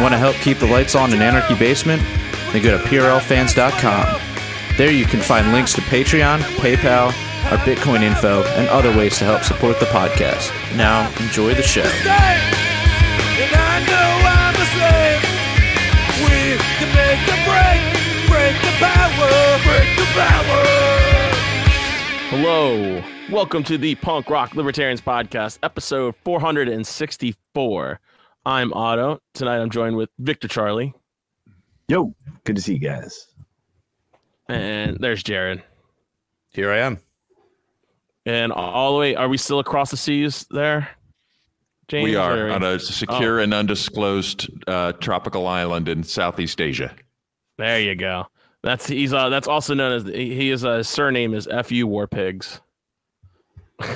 Want to help keep the lights on in Anarchy Basement? Then go to PRLFans.com. There you can find links to Patreon, PayPal, our Bitcoin info, and other ways to help support the podcast. Now, enjoy the show. And I know I'm a slave. We can make the break, break the power, break the power. Hello. Welcome to the Punk Rock Libertarians Podcast, episode 464. I'm Otto. Tonight I'm joined with Victor Charlie. Yo, good to see you guys. And there's Jared. Here I am. And all the way, are we still across the seas there? James, We are or- on a secure and undisclosed uh, tropical island in Southeast Asia. There you go. That's he's uh that's also known as he he is uh, his surname is Fu War Pigs.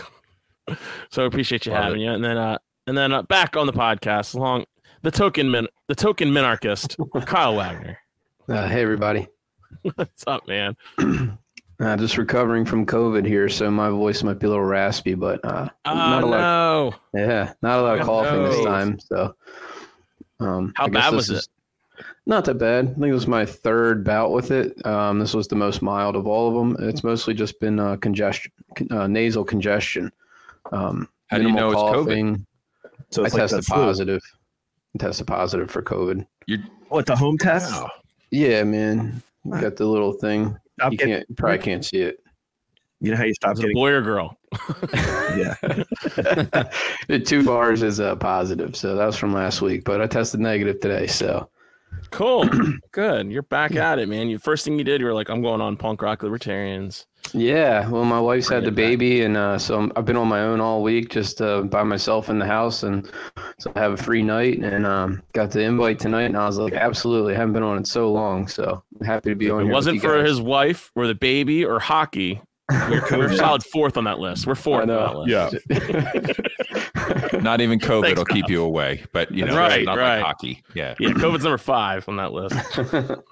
so appreciate you Love having it. you, and then uh and then uh, back on the podcast along the token min the token minarchist Kyle Wagner. Uh, hey everybody. What's up, man? Uh, just recovering from COVID here, so my voice might be a little raspy, but uh, Oh not a lot. no! Yeah, not a lot of Oh, coughing this time. So, um, How bad was it? Not that bad. I think it was my third bout with it. Um, this was the most mild of all of them. It's mostly just been uh, congestion, uh, nasal congestion. Um, How do you know it's COVID? Coughing. So I like tested the flu. positive. I tested positive for COVID. You What the home test? Wow. Yeah, man. You got the little thing. Stop You getting- can't you probably can't see it. You know how you stop Was it a getting? boy or girl? Yeah. the two bars is uh, positive, so that was from last week. But I tested negative today, so Cool, good. You're back at it, man. You first thing you did, you were like, "I'm going on punk rock libertarians." Yeah. Well, my wife's had the it back. baby, and uh, so I'm, I've been on my own all week, just uh, by myself in the house, and so I have a free night, and um, got the invite tonight, and I was like, absolutely, I haven't been on it so long, so I'm happy to be on. It here wasn't you for guys. his wife or the baby or hockey, we're, we're solid fourth on that list. We're fourth on that list. Yeah. Not even COVID Thanks, will keep you away, but you know, Right, not right. like hockey. Yeah. Yeah, COVID's number five on that list. well,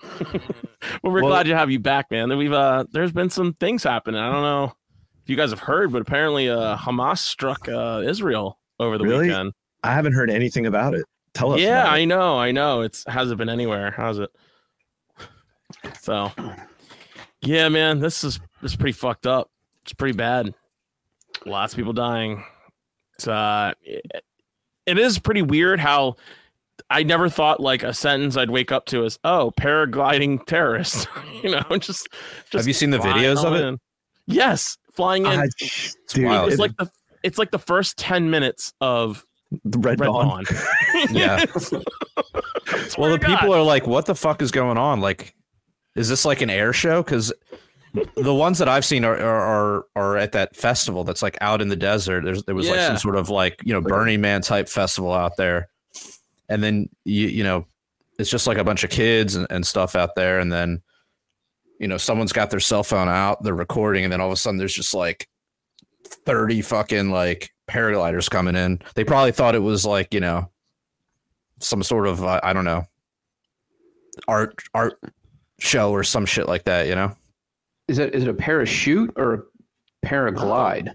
we're Well- glad to have you back, man. We've uh, there's been some things happening. I don't know if you guys have heard, but apparently, uh, Hamas struck uh, Israel over the Really? weekend. I haven't heard anything about it. Tell us. Yeah, I know, I know. It's hasn't been anywhere. How's it? So, yeah, man, this is this is pretty fucked up. It's pretty bad. Lots of people dying. It's uh, it, it is pretty weird how I never thought like a sentence I'd wake up to is oh paragliding terrorists. you know, just just Have you seen the videos of it? in. Yes, flying in. I, dude, wild. it's it- like the it's like the first ten minutes of the Red, Red Dawn. Dawn. Yeah. Well, the God. people are like, what the fuck is going on? Like, is this like an air show? Because the ones that I've seen are, are are at that festival that's like out in the desert. There's there was like some sort of like you know Burning Man type festival out there, and then you you know it's just like a bunch of kids and, and stuff out there, and then you know someone's got their cell phone out, they're recording, and then all of a sudden there's just like thirty fucking like paragliders coming in. They probably thought it was like you know some sort of uh, I don't know art art show or some shit like that, you know? Is it is it a parachute or a paraglide?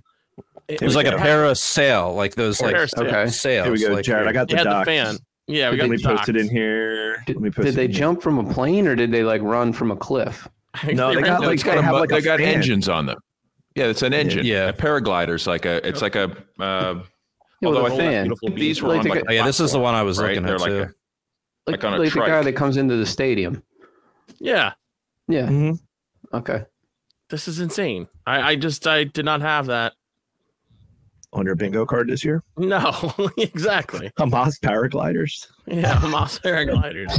It was like a parasail, like those like Parasail. Okay. sails. Here we go, like, Jared. I got the had the fan. Yeah, we Let got me the post it in here. Did, Let me post did it they in here. jump from a plane or did they like run from a cliff? No, they ran got through- like got they a have like they got engines on them. Yeah, it's an engine. Yeah. A paraglider's like a. It's like a. Uh, Yeah, with although a I think fan. these were Like on the like. guy- Oh, yeah, this is the one I was right? looking They're at like too. a- Like, Like on a like the guy that comes into the stadium. Yeah, Yeah. Mhm. Okay. This is insane. I, I just I did not have that. on your bingo card this year. No, exactly. Hamas paragliders. Yeah, Hamas paragliders.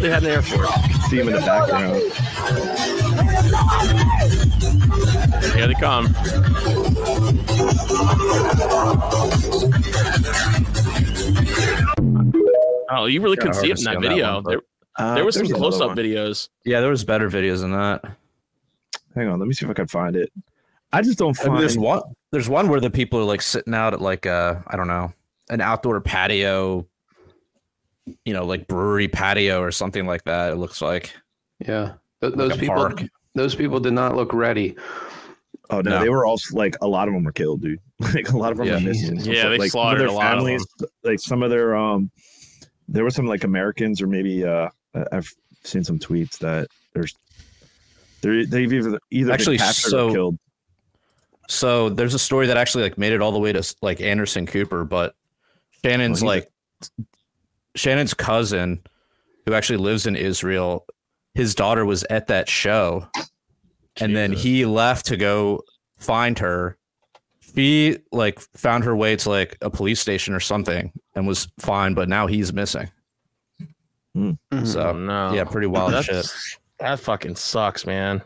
they, had an air force. See them in the background. Here they come. Oh, you really couldn't see it in that on that video. one, Uh, there was some close-up videos. Yeah, there was better videos than that. Hang on, let me see if I can find it. I just don't I mean, find. there's one. There's one where the people are like sitting out at like uh I don't know an outdoor patio, you know, like brewery patio or something like that. It looks like Yeah. Th- those Like a people park. those people did not look ready. Oh no, No. they were all like a lot of them were killed, dude. Like a lot of them Yeah. were missing. Yeah, they like, some slaughtered their a lot of them. Like some of their um, there were some like Americans or maybe uh, I- I've seen some tweets that there's they're, they've either either Actually, captured so- or killed. So there's a story that actually like made it all the way to like Anderson Cooper, but Shannon's Oh, a- like Shannon's cousin, who actually lives in Israel, his daughter was at that show, and then he left to go find her. He like found her way to like a police station or something and was fine, but now he's missing. Mhm. Oh, So no. yeah, pretty wild That's, shit. that fucking sucks, man.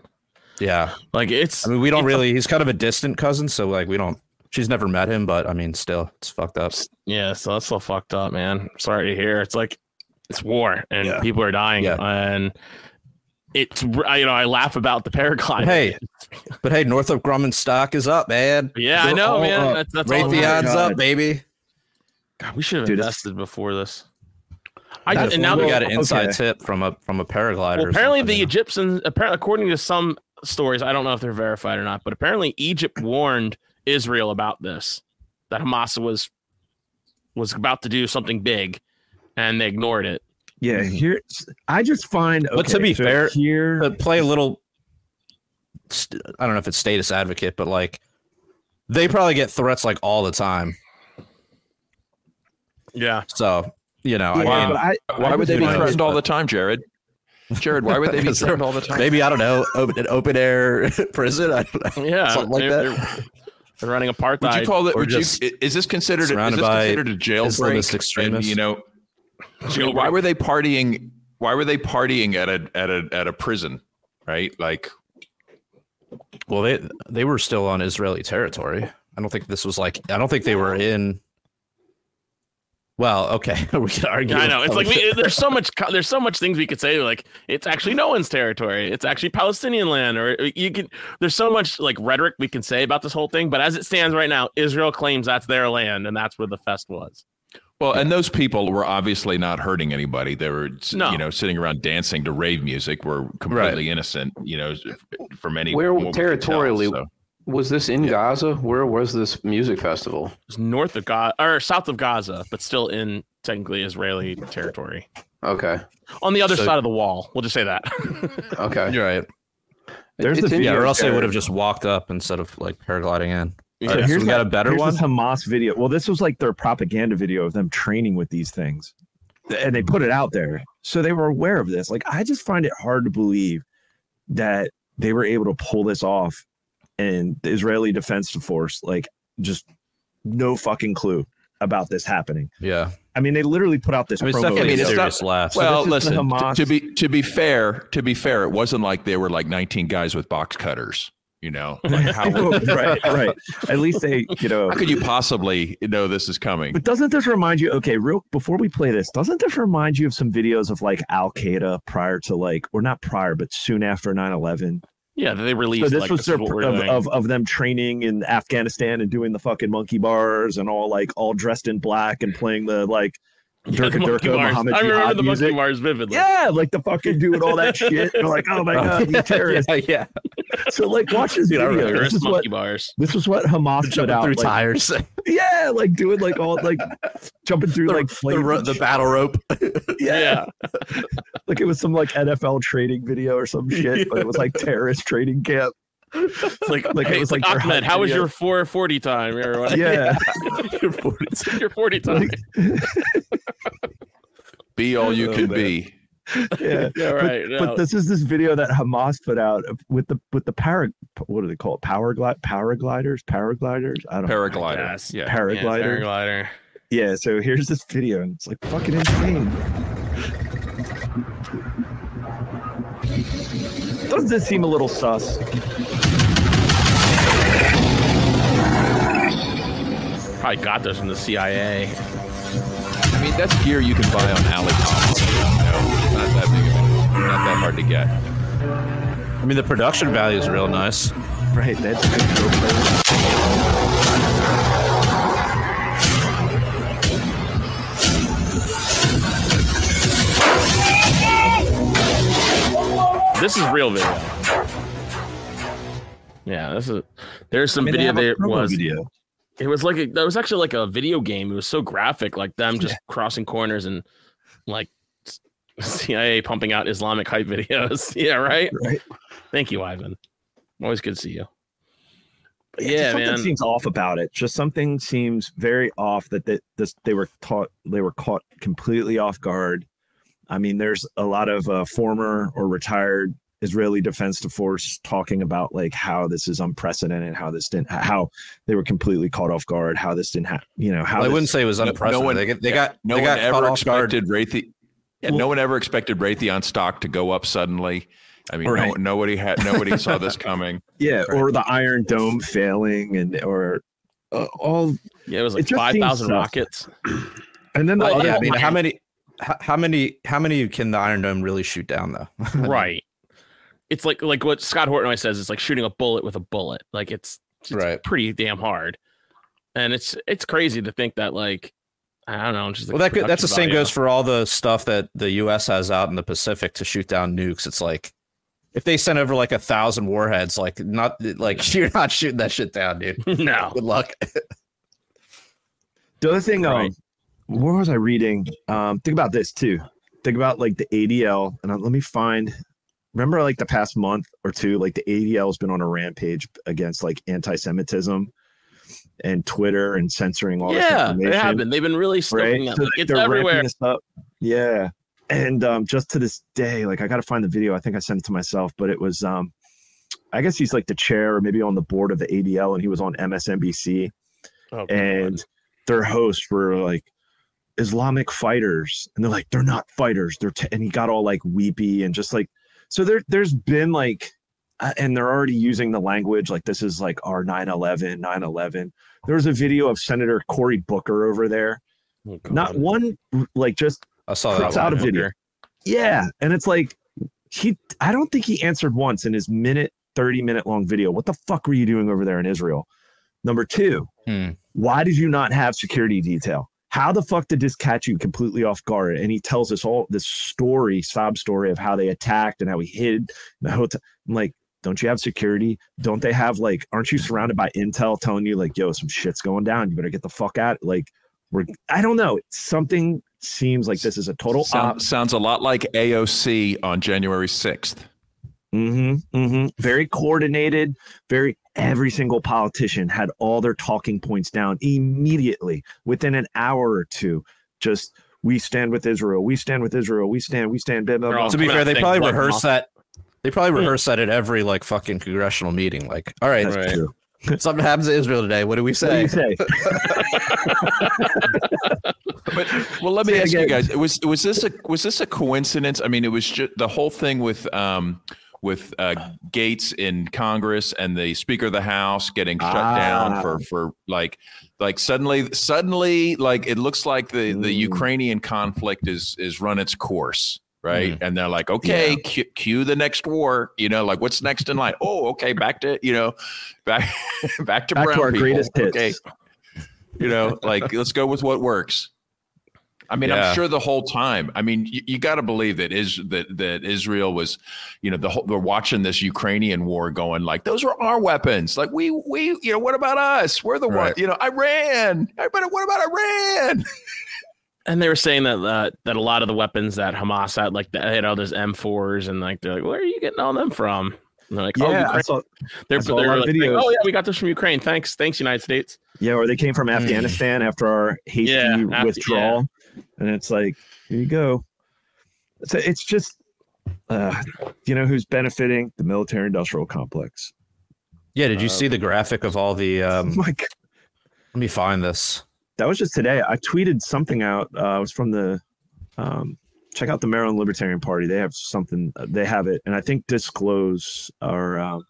Yeah, Like it's I mean we don't really. He's kind of a distant cousin, so like we don't. She's never met him, but I mean, still, it's fucked up. Yeah, so that's so fucked up, man. Sorry to hear. It's like it's war and Yeah. people are dying, Yeah. and it's you know I laugh about the paragliding. Hey, but hey, Northrop Grumman stock is up, man. yeah, I They're know, all man. up. That's, that's all that Raytheon's matters. Up, baby. God, we should have Dude, invested before this. I just, and now we we got got an inside okay. tip from a from a paraglider. well, apparently the Egyptians apparently according to some stories, I don't know if they're verified or not, but apparently Egypt warned Israel about this that Hamas was was about to do something big, and they ignored it. Yeah, mm-hmm. here I just find. But to be so fair, here But play a little. st- I don't know if it's status advocate, but like they probably get threats like all the time. Yeah, So you know, yeah, I mean, I, Why I would they be who threatened all the time, Jared? Jared, why would they be Because threatened all the time? maybe I don't know, open, an open air prison. I don't know. yeah, Something like they're- that. They're, they're running apartheid. Would you call it? Would you, is this considered? Is this considered a jailbreak? Islamist And, extremists? you know, why were they partying? Why were they partying at a at a at a prison? Right, like Well, they they were still on Israeli territory. I don't think this was like. I don't think they were in. Well, okay, we can argue. I know. It's like we, there's so much there's so much things we could say like it's actually no one's territory. It's actually Palestinian land or uh, you can there's so much like rhetoric we can say about this whole thing, but as it stands right now, Israel claims that's their land and that's where the fest was. well, and those people were obviously not hurting anybody. They were, No. you know, sitting around dancing to rave music. Were completely innocent. You know, from any Where what we can tell, territorially- so. Was this in Gaza? Where was this music festival? It's north of Gaza or south of Gaza, but still in technically Israeli territory. Okay. On the other So- side of the wall. We'll just say that. Okay. You're right. There's It's the in Yeah, or else they would have just walked up instead of like paragliding in. Yeah. All right, so here's we got a better here's one. This Hamas video. Well, this was like their propaganda video of them training with these things, and they put it out there, so they were aware of this. Like, I just find it hard to believe that they were able to pull this off, and the Israeli Defense Force, like, just no fucking clue about this happening. Yeah, I mean, they literally put out this. I mean, it's promo definitely I mean, it's not- serious laugh. Well, this listen. t- Hamas- To be to be fair, to be fair, it wasn't like they were like 19 guys with box cutters. You know, like how, right, right. At least they, you know. how could you possibly know this is coming? But doesn't this remind you? Okay, real before we play this, doesn't this remind you of some videos of like Al Qaeda prior to like, or not prior, but soon after 9 11? Yeah, they released So this like, was this their is what we're of, of, of them training in Afghanistan and doing the fucking monkey bars and all like all dressed in black and playing the like Durka monkey Durka. Muhammad I remember the monkey music. bars vividly. Yeah, like the fucking doing all that shit. They're like, oh my god, these terrorists. yeah, yeah. So like, watch this Dude, video. This Terrorist is what monkey bars. this is what Hamas put out. through like, tires, yeah, like doing like all like jumping through like the, ro- the battle rope. Yeah. like it was some like NFL training video or some shit, but it was like terrorist training camp. It's like, Like, it was it's like, like Ahmed, how was video. your 440 time? Or what? Yeah, You're 40. your 40 time. Be all you Oh, can man. be. yeah. yeah, right. But no. this is this video that Hamas put out with the with the para what do they call it? Power glide paragliders, paragliders. I don't know. Paraglider. Yes. Yeah. Yeah, paraglider. paraglider. Yeah. So here's this video, and it's like fucking insane. Doesn't this seem a little sus? Probably got this from the CIA. I mean, that's gear you can buy on AliExpress. You know, not that big of a, not that hard to get. I mean, the production value is real nice. Right. That's a good GoPro. This is real video. Yeah, this is There's some I mean, video have there was video. It was like a, that was actually like a video game. It was so graphic, like them just crossing corners and like CIA pumping out Islamic hype videos. yeah, right. Right. Thank you, Ivan. Always good to see you. But just yeah, something man. seems off about it. Just something seems very off that they, this they were taught they were caught completely off guard. I mean, there's a lot of uh, former or retired Israeli Defense Force talking about like how this is unprecedented, how this didn't, how they were completely caught off guard, how this didn't happen. You know, how Well, I wouldn't say it was No- no unprecedented. one- they got, they got, no they one got ever off guard. expected Raytheon. Yeah, no one ever expected Raytheon stock to go up suddenly. I mean, no, nobody had nobody saw this coming. yeah, Right. or the Iron Dome failing, and or uh, all, Yeah, it was like just five thousand rockets. and then the Well, other. yeah, I mean, how many, how, how many, how many can the Iron Dome really shoot down though? right. It's like like what Scott Horton always says. It's like shooting a bullet with a bullet. Like it's, it's Right. pretty damn hard. And it's it's crazy to think that like I don't know. Just like well, that could, that's the same goes for all the stuff that the U.S. has out in the Pacific to shoot down nukes. It's like if they sent over like a thousand warheads, like not like you're not shooting that shit down, dude. no. Good luck. The other thing, um, Right. where was I reading? Um, think about this too. Think about like the ADL, and uh, let me find. Remember, like the past month or two, like the ADL has been on a rampage against like anti-Semitism and Twitter and censoring all this Yeah, they have been. They've been really stoking right? that. So Like, it's they're everywhere. this up. Yeah, and um, just to this day, like I got to find the video. I think I sent it to myself, but it was um, I guess he's like the chair or maybe on the board of the ADL, and he was on MSNBC Oh, and their hosts were like Islamic fighters, and they're like, they're not fighters. They're t-, and he got all like weepy and just like so. There, there's been like, uh, and they're already using the language like this is like our 9/11, 9/11. There was a video of Senator Cory Booker over there. Oh, Not one like just I saw that. out a one. video. Yeah, and it's like he. I don't think he answered once in his minute, thirty minute long video. What the fuck were you doing over there in Israel? Number two, Hmm. why did you not have security detail? How the fuck did this catch you completely off guard? And he tells us all this story, sob story of how they attacked and how he hid in the hotel. I'm like, don't you have security? Don't they have like, aren't you surrounded by intel telling you like, yo, some shit's going down. You better get the fuck out. Like, we're, I don't know. Something seems like this is a total. Sound, sounds a lot like AOC on January sixth. Mm-hmm, mm-hmm. Very coordinated. Very every single politician had all their talking points down immediately within an hour or two. Just we stand with Israel. We stand with Israel. We stand. We stand. Blah, blah, blah. To be fair, they probably blood rehearse that. They probably Yeah. rehearse that at every like fucking congressional meeting. Like, all right, That's Right. true. something happens to Israel today. What do we What do say? you say? But well, let me Say it ask you guys: was was this a was this a coincidence? I mean, it was just the whole thing with um with uh, Gaetz in Congress and the Speaker of the House getting shut down Ah. for for like like suddenly suddenly like it looks like the the Mm. Ukrainian conflict is is run its course. Right. And they're like, okay, cue, cue the next war. You know, like what's next in line? Oh, okay, back to, you know, back back to Back to brown our people. greatest hits. Okay. You know, like let's go with what works. I mean, Yeah. I'm sure the whole time. I mean, you, you got to believe that is that that Israel was, you know, the whole they're watching this Ukrainian war, going like, those are our weapons. Like we we you know, what about us? We're the one. You know, Iran. Everybody, what about Iran? And they were saying that uh, that a lot of the weapons that Hamas had, like they had all those M4s, and like they're like, where are you getting all them from? And they're like, oh, Yeah, I saw. they're, I saw a they're lot like, videos. oh yeah, we got this from Ukraine. Thanks, thanks, United States. Yeah, or they came from Afghanistan after our hasty Yeah, after- withdrawal, and it's like, here you go. So it's just, uh, you know, who's benefiting the military-industrial complex. Yeah, did you Uh, see the graphic of all the? Oh Um, my God. let me find this. that was just today. I tweeted something out. Uh, it was from the um, check out the Maryland Libertarian Party. They have something. uh, They have it, and I think Disclose or um,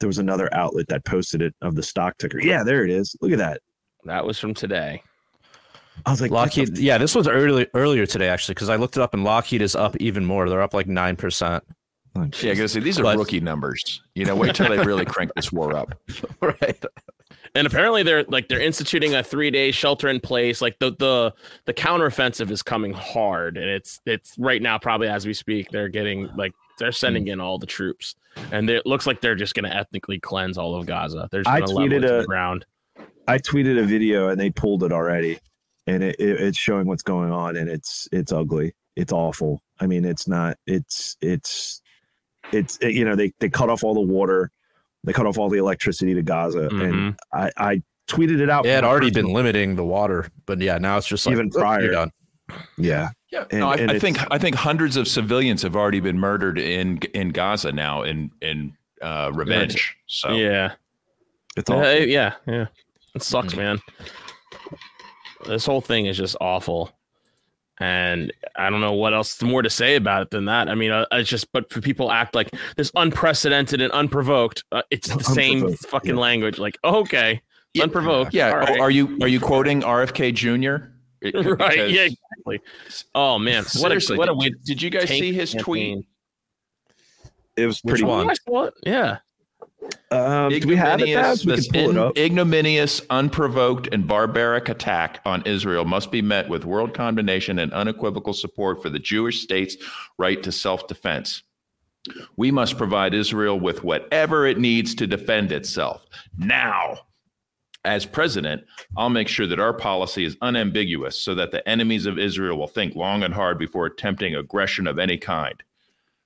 there was another outlet that posted it of the stock ticker. Yeah, there it is. Look at that. That was from today. I was like, what the Lockheed. Yeah, this was early earlier today actually because I looked it up and Lockheed is up even more. They're up like nine percent. f- Yeah, I gotta say these are But- rookie numbers. You know, wait till they really crank this war up. right. And apparently they're like they're instituting a three day shelter in place. Like the the the counteroffensive is coming hard, and it's it's right now probably as we speak they're getting like they're sending hmm. in all the troops, and they- it looks like they're just going to ethnically cleanse all of Gaza. They're just going to level it tweeted to a- the ground. I tweeted a video and they pulled it already, and it, it, it's showing what's going on, and it's it's ugly. It's awful. I mean, it's not. It's it's it's it- you know they they cut off all the water, they cut off all the electricity to Gaza, Mhm. and I I tweeted it out. Yeah, it had already been limiting the water, but yeah, now it's just like Even "Oh, you're prior. done. Yeah, Yeah, And- no, I, and I think I think hundreds of civilians have already been murdered in in Gaza now in in uh, revenge. So Yeah. it's Yeah, awful. it- yeah, yeah. It sucks, Mm-hmm. man. This whole thing is just awful. And I don't know what else more to say about it than that. I mean, uh, it's just, but for people act like this unprecedented and unprovoked, uh, it's the same fucking yeah. language. Like, oh, okay, Yeah. unprovoked. yeah, all are- right. are you are you quoting RFK Jr.? It- right? because- Yeah, exactly. Oh man, what a Seriously, what a did, way. did you guys see his tweet? It was pretty. one? I saw it. Yeah. Um, do we have it? Babs? We this pull it ignominious, unprovoked, and barbaric attack on Israel must be met with world condemnation and unequivocal support for the Jewish state's right to self-defense. We must provide Israel with whatever it needs to defend itself now. As president, I'll make sure that our policy is unambiguous so that the enemies of Israel will think long and hard before attempting aggression of any kind.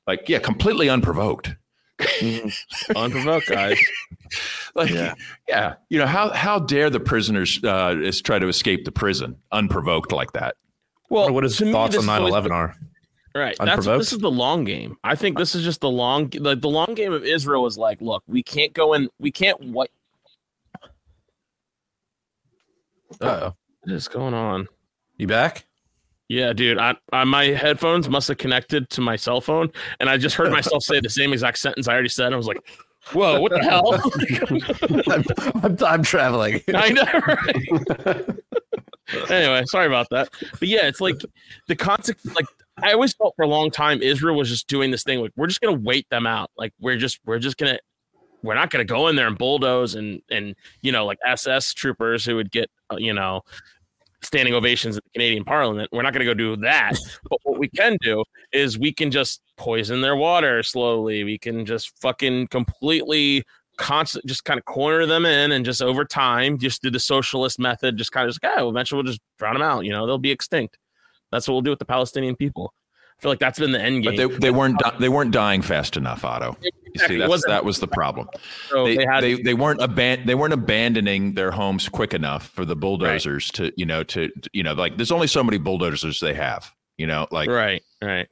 Like, yeah, completely unprovoked. Unprovoked, guys. Like, Yeah. yeah. you know how how dare the prisoners uh, is try to escape the prison unprovoked like that? Well, what his thoughts on is 9/11 the- are? Right. That's Unprovoked? this is the long game. I think this is just the long like the long game of Israel is like, look, we can't go in we can't what Uh-oh. what is going on? You back? Yeah, dude. I, I my headphones must have connected to my cell phone and I just heard myself say the same exact sentence I already said. I was like, whoa, what the hell? I'm, I'm, I'm traveling. I know, right? anyway, sorry about that. But yeah, it's like the concept. Like I always felt for a long time, Israel was just doing this thing. Like we're just gonna wait them out. Like we're just we're just gonna we're not gonna go in there and bulldoze and and you know like SS troopers who would get uh, you know standing ovations in the Canadian Parliament. We're not gonna go do that. but what we can do is we can just poison their water slowly. We can just fucking completely constant just kind of corner them in and just over time just do the socialist method just kind of just yeah oh, eventually we'll just drown them out you know they'll be extinct that's what we'll do with the palestinian people i feel like that's been the end game But they, they weren't di- they weren't dying fast enough, Otto. Exactly. see, that's, that was the problem. so They, they, had they, they weren't aban- they weren't abandoning their homes quick enough for the bulldozers to you know to to- you know like there's only so many bulldozers they have. You know, like right right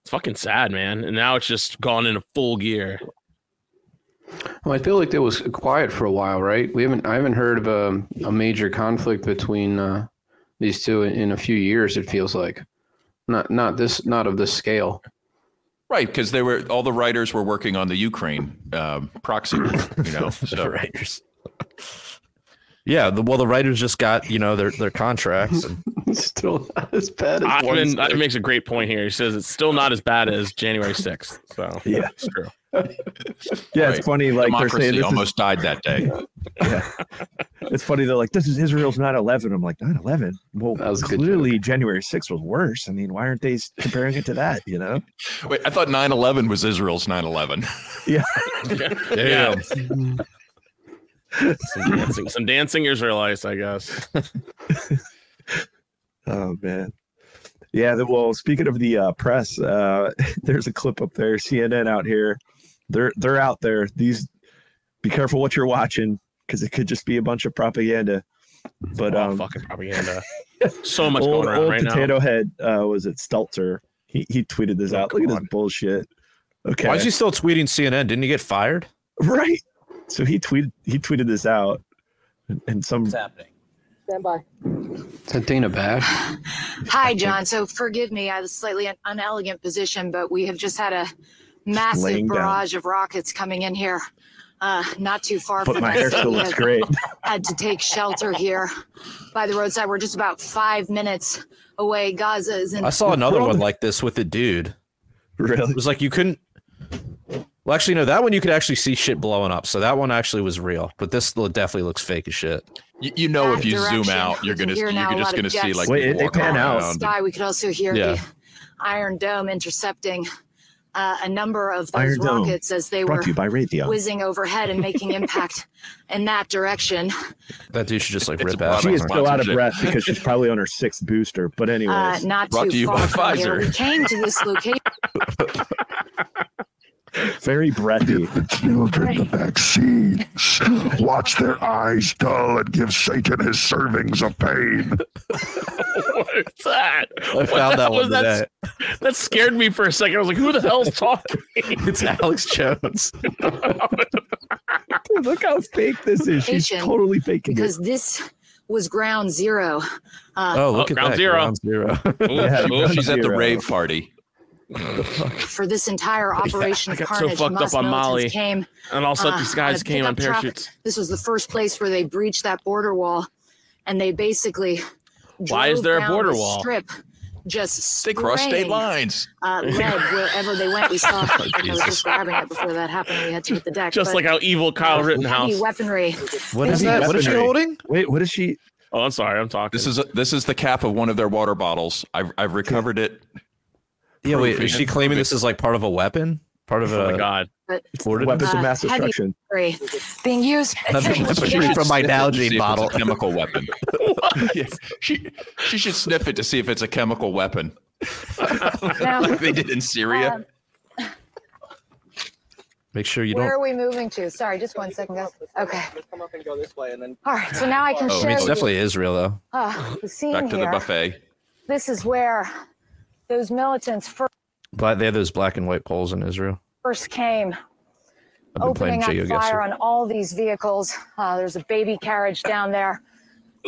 it's fucking sad man and now it's just gone into full gear Well, I feel like there was quiet for a while, right? We haven't. I haven't heard of a, a major conflict between uh, these two in, in a few years. It feels like not not this not of this scale. Right because they were all the writers were working on the Ukraine um, proxy. You know, the so writers. Yeah, the, well, the writers just got you know their their contracts. And Still not as bad as one Ivan, makes a great point here he says it's still not as bad as january 6th so Yeah. it's true Yeah, Right. it's funny. Like they're saying democracy this is, almost died that day. yeah. It's funny. They're like, this is Israel's 9/11. I'm like 9/11. Well, That was clearly January 6th was worse. I mean, why aren't they comparing it to that? You know? Wait, I thought 9/11 was Israel's 9/11. yeah yeah some dancing, some dancing israelites i guess Oh man. Yeah. Well, speaking of the uh, press, uh, there's a clip up there. CNN out here. They're they're out there. These. Be careful what you're watching because it could just be a bunch of propaganda. But All um, fucking propaganda so much old, going around old right now potato head uh, was it Stelter? He he tweeted this Oh, out. Look at this bullshit. Okay. Why is he still tweeting CNN? Didn't he get fired? right? So he tweeted he tweeted this out, and- and some happening? Is that Dana Bash? Hi, John. So forgive me, I have a slightly un- unelegant position, but we have just had a massive Laying down. barrage of rockets coming in here. Uh, not too far but from my us. hair still looks have great. had to take shelter here by the roadside. We're just about five minutes away. Gaza is in I saw another one like this with a dude. Really? It was like you couldn't. Well, actually, no. That one you could actually see shit blowing up. So that one actually was real. But this lo- definitely looks fake as shit. You, you know, That if you zoom out, you're gonna hear you're just gonna see like Wait, people they pan out. sky. We could also hear Yeah. the Iron Dome intercepting uh, a number of those Iron Dome, rockets as they were to you by Raytheon. whizzing overhead and making impact in that direction. That dude should just like It's rip out. She is so out of breath because she's probably on her sixth booster. But anyways, Uh, not Brought too to you far by from here. We came to this location. very breathy. children the vaccines. Watch their eyes dull and give Satan his servings of pain. What's that? I What found the that one was that? today. That scared me for a second. I was like, "Who the hell's talking?" It's Alex Jones. Dude, look how fake this is. She's Patient, totally faking because it. this was ground zero. Uh, Oh, look Oh, at ground that. zero. Ground zero. Yeah, Ooh, ooh. She's at the rave party. For this entire operation I of got so carnage, fucked up on Molly. came. and all of uh, these guys came on pickup truck. parachutes. This was the first place where they breached that border wall, and they basically. Why is there a border the wall? Strip, just They cross state lines. Uh, lead wherever they went. We saw. I was just grabbing it before that happened. We had to hit the deck. Just but like how evil Kyle heavy Rittenhouse. weaponry. What is Heavy that? What is she holding? Wait, what is she? Oh, I'm sorry. I'm talking. This is this is the cap of one of their water bottles. I've I've recovered it. Yeah, wait. Is she claiming this is like part of a weapon? Part of oh my a god. ordinance? Weapons of Uh, mass destruction. Being used. From my Sniff it to Nalgene see if it's bottle. chemical weapon. Yeah, she she should sniff it to see if it's a chemical weapon. Now, like they did in Syria. um, Make sure you where don't. Where are we moving to? Sorry, just one second, guys. Okay. Come up and go this way, and then All right. So now I can Oh, I share mean, it's with you, definitely Israel, though. uh, the scene Back to the buffet. This is where those militants first. But they have those black and white poles in Israel. first came, I've been playing opening up fire Gesser. on all these vehicles. Uh, there's a baby carriage down there,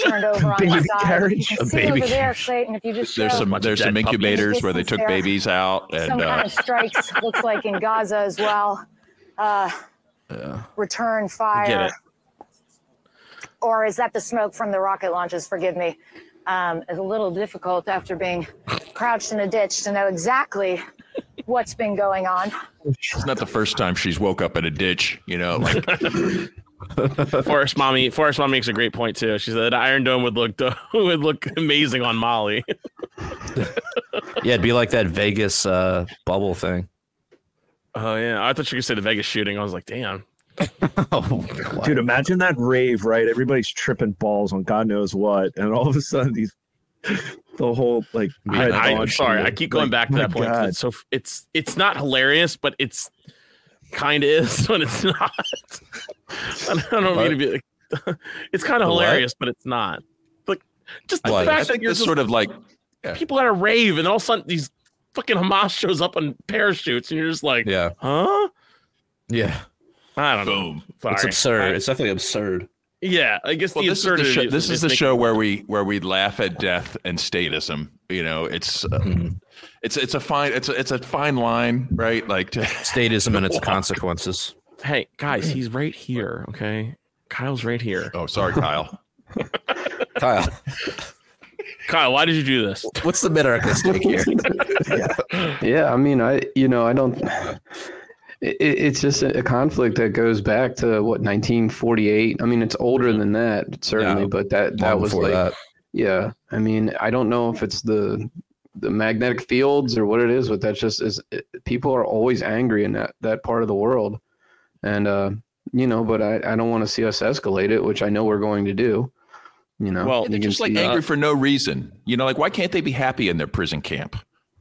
turned over on the Baby side. carriage? You can A see baby over there. Clayton. If you just There's show some there's some incubators where they took there. babies out some and kind uh, of strikes, looks like in Gaza as well. Uh, Yeah. return Get fire. it. Or is that the smoke from the rocket launches? Forgive me. Um, it's a little difficult after being crouched in a ditch to know exactly what's been going on. it's not the first time she's woke up in a ditch. You know, like Forest mommy. Forest mom makes a great point too. She said Iron Dome would look would look amazing on Molly. Yeah, it'd be like that Vegas uh, bubble thing. Oh yeah, I thought you could say the Vegas shooting. I was like, damn. Oh, Dude, imagine that rave, right? Everybody's tripping balls on God knows what, and all of a sudden these the whole like I, I'm sorry. I keep going Like, back to that point. God. It's so it's it's not hilarious, but it's kind of is when it's not. I don't mean to be like. it's kind of hilarious, but it's not. Like just the What? fact I that think you're just sort of like people at a rave, and all of a sudden these fucking Hamas shows up on parachutes, and you're just like, yeah, huh? yeah. I don't know. boom. Sorry. It's absurd. I- it's definitely absurd. yeah, I guess Well, the this is the absurdity. show. of This it is the show where we where we laugh at death and statism. You know, it's uh, Mhm. it's it's a fine it's a, it's a fine line, right? Like to, Statism and its consequences. Hey guys, he's right here. Okay, Kyle's right here. oh, sorry, Kyle. Kyle, Kyle, why did you do this? what's the America stake here? Yeah, I mean, I you know, I don't. It, it's just a, a conflict that goes back to what 1948. I mean, it's older than that certainly, Yeah, but that that was like that. yeah. I mean, I don't know if it's the the magnetic fields or what it is, but that's just is it, people are always angry in that that part of the world, and uh, you know, but I I don't want to see us escalate it, which I know we're going to do. You know, Well, They're just like see- angry for no reason. You know, like why can't they be happy in their prison camp?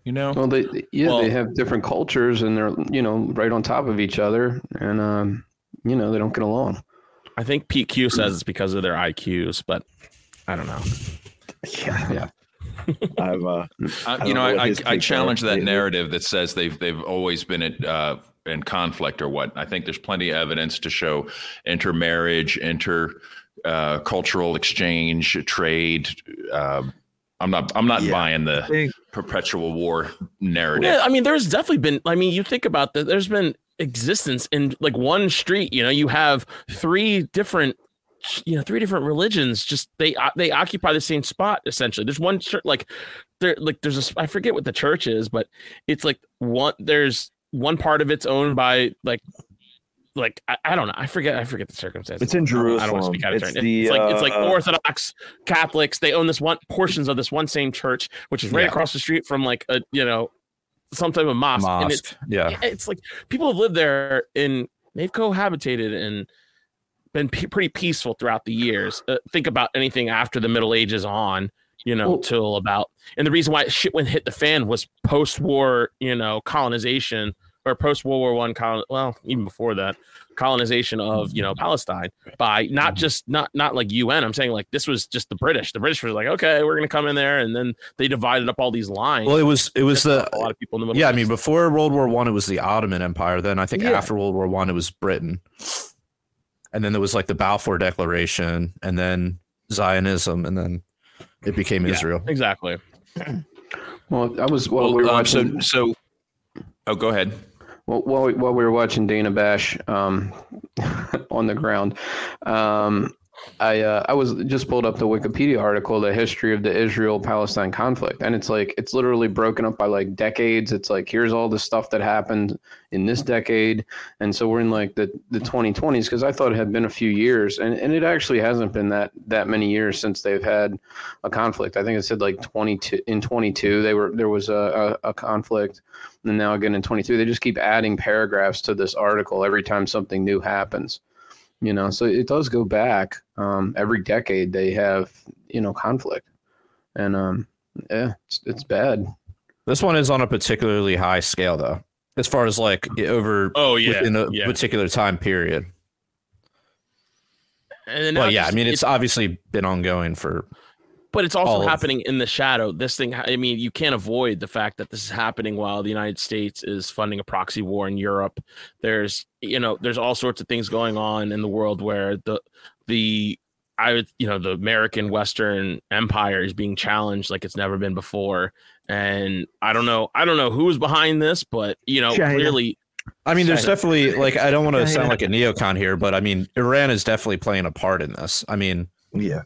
You know, Well, they they- yeah, Well- they have different cultures and they're you know right on top of each other, and um, you know they don't get along. I think pq says it's because of their IQs, but I don't know. yeah, yeah. I've uh, I you don't know, know I, I, I takes are challenge that lately. narrative that says they've they've always been at, uh, in conflict or what. I think there's plenty of evidence to show intermarriage, inter uh, cultural exchange, trade. Uh, I'm not I'm not Yeah. buying the perpetual war narrative. Yeah, I mean, there's definitely been. I mean, you think about that. There's been existence in like one street. You know, you have three different, you know, three different religions. Just they uh, they occupy the same spot essentially. There's one church like there like there's a I forget what the church is, but it's like one there's one part of it's owned by like like I, I don't know. I forget. I forget the circumstances. It's in don't- I don't want to Jerusalem. speak out of It's turn. the, it's like it's like uh, Orthodox Catholics. They own this one portions of this one same church, which is right Yeah. across the street from like a you know some type of mosque, and it's Yeah. it's like people have lived there and they've cohabitated and been pe- pretty peaceful throughout the years. Uh, think about anything after the Middle Ages on, you know, Well- till about and the reason why shit went hit the fan was post-war, you know, colonization or post-World War One colon. Well, even before that, colonization of you know Palestine by not just not not like UN. I'm saying like this was just the British. The British were like, okay, we're gonna come in there, and then they divided up all these lines. Well, it was it was the a lot of people in the middle. yeah. I mean, before World War One, it was the Ottoman Empire. Then I think Yeah. after World War One, it was Britain, and then there was like the Balfour Declaration, and then Zionism, and then it became Yeah. Israel. exactly. Well, I was while Well, we were um, watching. so, so, oh, go ahead. Well, while we, while we were watching Dana Bash um, on the ground, um, I uh, I was just pulled up the Wikipedia article, the history of the Israel-Palestine conflict, and it's like it's literally broken up by like decades. It's like here's all the stuff that happened in this decade, and so we're in like the the 2020s because I thought it had been a few years, and, and it actually hasn't been that that many years since they've had a conflict. I think it said like 22 in 22 they were there was a, a, a conflict and now again in 22 they just keep adding paragraphs to this article every time something new happens you know so it does go back um, every decade they have you know conflict and um yeah it's, it's bad This one is on a particularly high scale, though, as far as like over Oh yeah, in a yeah. particular time period. And Well, not yeah, I just- mean, it's obviously been ongoing for but it's also happening in the shadow. This thing, I mean, you can't avoid the fact that this is happening while the United States is funding a proxy war in Europe. There's, you know, there's all sorts of things going on in the world where the the I would, you know, the American Western Empire is being challenged like it's never been before. And I don't know, I don't know who's behind this, but you know, China. clearly, I mean, there's China. definitely like I don't want to sound like a neocon here, but I mean, Iran is definitely playing a part in this. I mean, Yeah.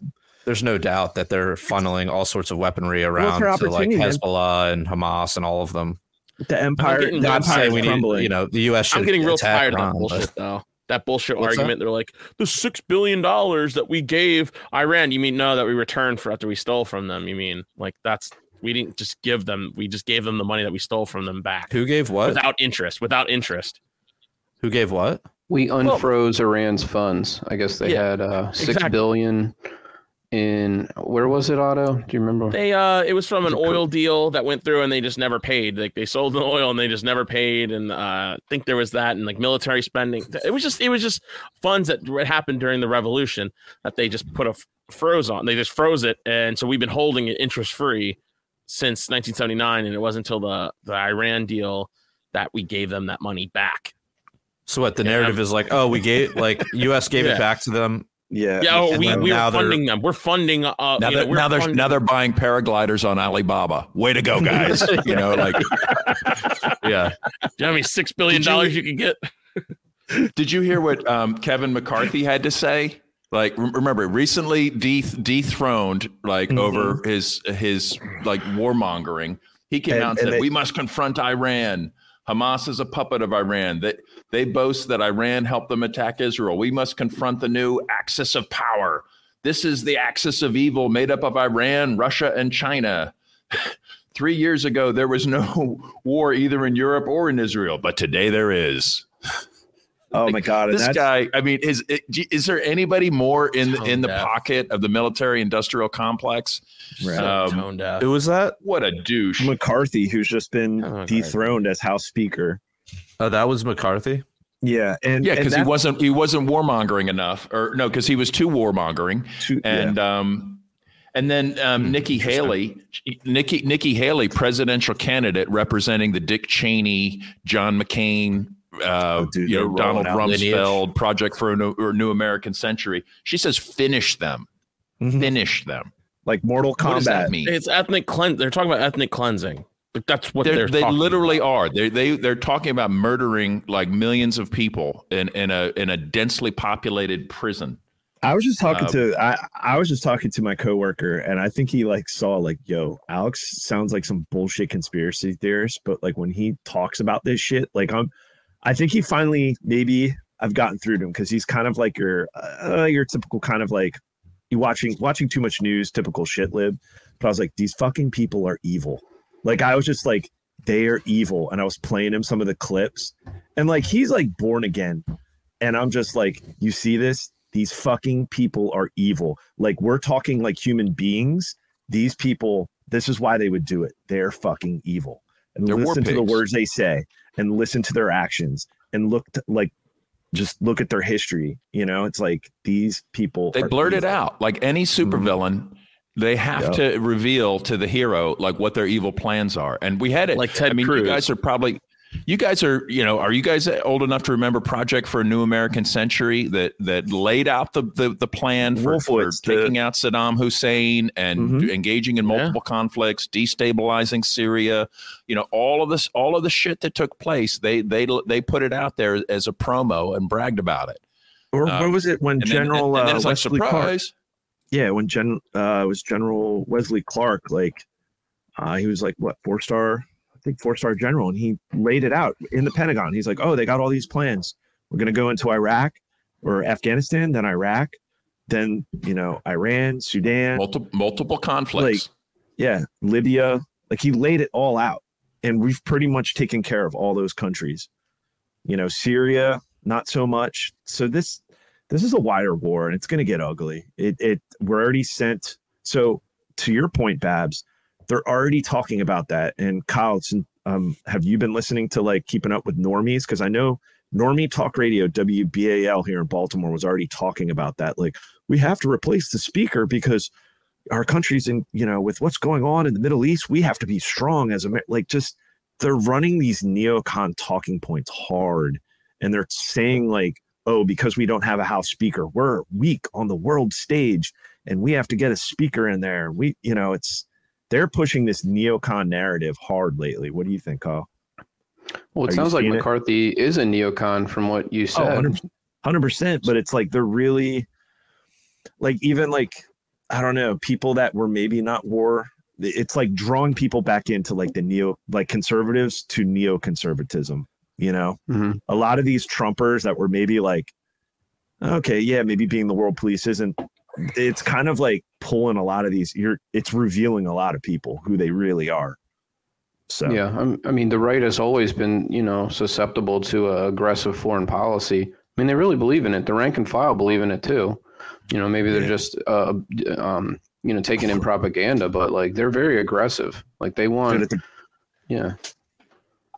There's no doubt that they're funneling all sorts of weaponry around it's to like opportunity, man. Hezbollah and Hamas and all of them. The empire, getting- the I'm Not saying empire we is need, you know, the U.S. should I'm getting real attack tired of that Iran, but- bullshit though. That bullshit What's that? argument. They're like the six billion dollars that we gave Iran. You mean no, that we returned for after we stole from them? You mean like that's we didn't just give them. We just gave them the money that we stole from them back Who gave what? without interest. Without interest. Who gave what? we unfroze iran's funds i guess they Yeah, had uh six exactly. billion in where was it otto do you remember They uh, it was from an Was it oil deal that went through, and they just never paid. Like they sold the oil, and they just never paid. And uh, I think there was that, and like military spending. It was just, it was just funds that happened during the revolution that they just put a f- froze on. They just froze it, and so we've been holding it interest free since 1979, and it wasn't until the the Iran deal that we gave them that money back. So what the Yeah, narrative is like? Oh, we gave like U.S. gave Yeah. it back to them. Yeah. Yeah, oh, we then we now are funding them. We're funding. Uh, Now, you know, they're, we're now, they're, funding- now they're buying paragliders on Alibaba. Way to go, guys. you know, like, Yeah, Do you know how many six billion Did you- dollars you could get? did you hear what um, Kevin McCarthy had to say? Like, rem- remember, recently deth- dethroned, like, Mhm. over his, his like, warmongering. He came And- out and and said, they- we must confront Iran. Hamas is a puppet of Iran. That they boast that Iran helped them attack Israel. We must confront the new axis of power. This is the axis of evil made up of Iran, Russia, and China. Three years ago, there was no war either in Europe or in Israel, but today there is. Oh my god. This guy, I mean, is is there anybody more in the, in the deaf. pocket of the military-industrial complex? Right. Um, Toned down. who was that? What a douche! McCarthy, who's just been Oh, God. dethroned as House Speaker. Oh, that was McCarthy. Yeah, and Yeah, because he wasn't he wasn't warmongering enough, or no, because he was too warmongering. too- yeah. and um, and then um, Nikki Haley, Nikki Nikki Haley, presidential candidate representing the Dick Cheney, John McCain, uh, Oh, dude, you know Donald out Rumsfeld, Project for a New, or New American Century. She says, "Finish them, Mhm. finish them." like Mortal What does that Kombat. mean? It's ethnic cleanse. They're talking about ethnic cleansing. Like that's what They're, they're, they talking literally about. are. They they they're talking about murdering like millions of people in in a in a densely populated prison. I was just talking Uh, to I I was just talking to my coworker and I think he like saw like yo Alex sounds like some bullshit conspiracy theorist but like when he talks about this shit like I'm I think he finally maybe I've gotten through to him because he's kind of like your uh, your typical kind of like you watching watching too much news typical shit lib but I was like these fucking people are evil like I was just like they are evil. And I was playing him some of the clips, and like he's like born again. And I'm just like, you see this? These fucking people are evil. Like we're talking like human beings. These people, this is why they would do it. They're fucking evil. And They're listen to the words they say and listen to their actions and look to, like just look at their history. You know, it's like these people They are blurt it out like any mm-hmm. supervillain. They have Yep. to reveal to the hero like what their evil plans are, and we had it. Like Ted I mean, Cruz. you guys are probably, you guys are, you know, are you guys old enough to remember Project for a New American Century that that laid out the the, the plan for, for taking out Saddam Hussein and Mhm. engaging in Yeah. multiple conflicts, destabilizing Syria, you know, all of this, all of the shit that took place. They they they put it out there as a promo and bragged about it. Or Uh, what was it when And then, General and then uh, it's like Wesley Clark? Yeah, when Gen uh, it was General Wesley Clark, like uh, he was like what four star, think four star general, and he laid it out in the Pentagon. He's like, oh, they got all these plans. We're gonna go into Iraq or Afghanistan, then Iraq, then you know Iran, Sudan, Multiple multiple conflicts. yeah, Libya. Like he laid it all out, and we've pretty much taken care of all those countries. You know, Syria, not so much. So this this is a wider war, and it's going to get ugly. It it we're already sent. So to your point, Babs, they're already talking about that. And Kyle, um, have you been listening to like keeping up with normies? Because I know Normie Talk Radio WBAL here in Baltimore was already talking about that. Like we have to replace the speaker because our country's in you know with what's going on in the middle east we have to be strong as a like just they're running these neocon talking points hard and they're saying like oh because we don't have a house speaker we're weak on the world stage and we have to get a speaker in there we you know it's they're pushing this neocon narrative hard lately what do you think Kyle? Well, it you sounds like? McCarthy is a neocon from what you Oh, said. 100%, 100% but it's like they're really like even like i don't know people that were maybe not war it's like drawing people back into like the neo like conservatives to neoconservatism you know Mhm. a lot of these trumpers that were maybe like okay yeah maybe being the world police isn't it's kind of like pulling a lot of these you're it's revealing a lot of people who they really are so Yeah, I'm, I mean, the right has always been, you know, susceptible to uh, aggressive foreign policy. I mean, they really believe in it. The rank and file believe in it too. You know, maybe they're Yeah. just, uh, um, you know, taking in propaganda, but like they're very aggressive. Like they want, the- yeah,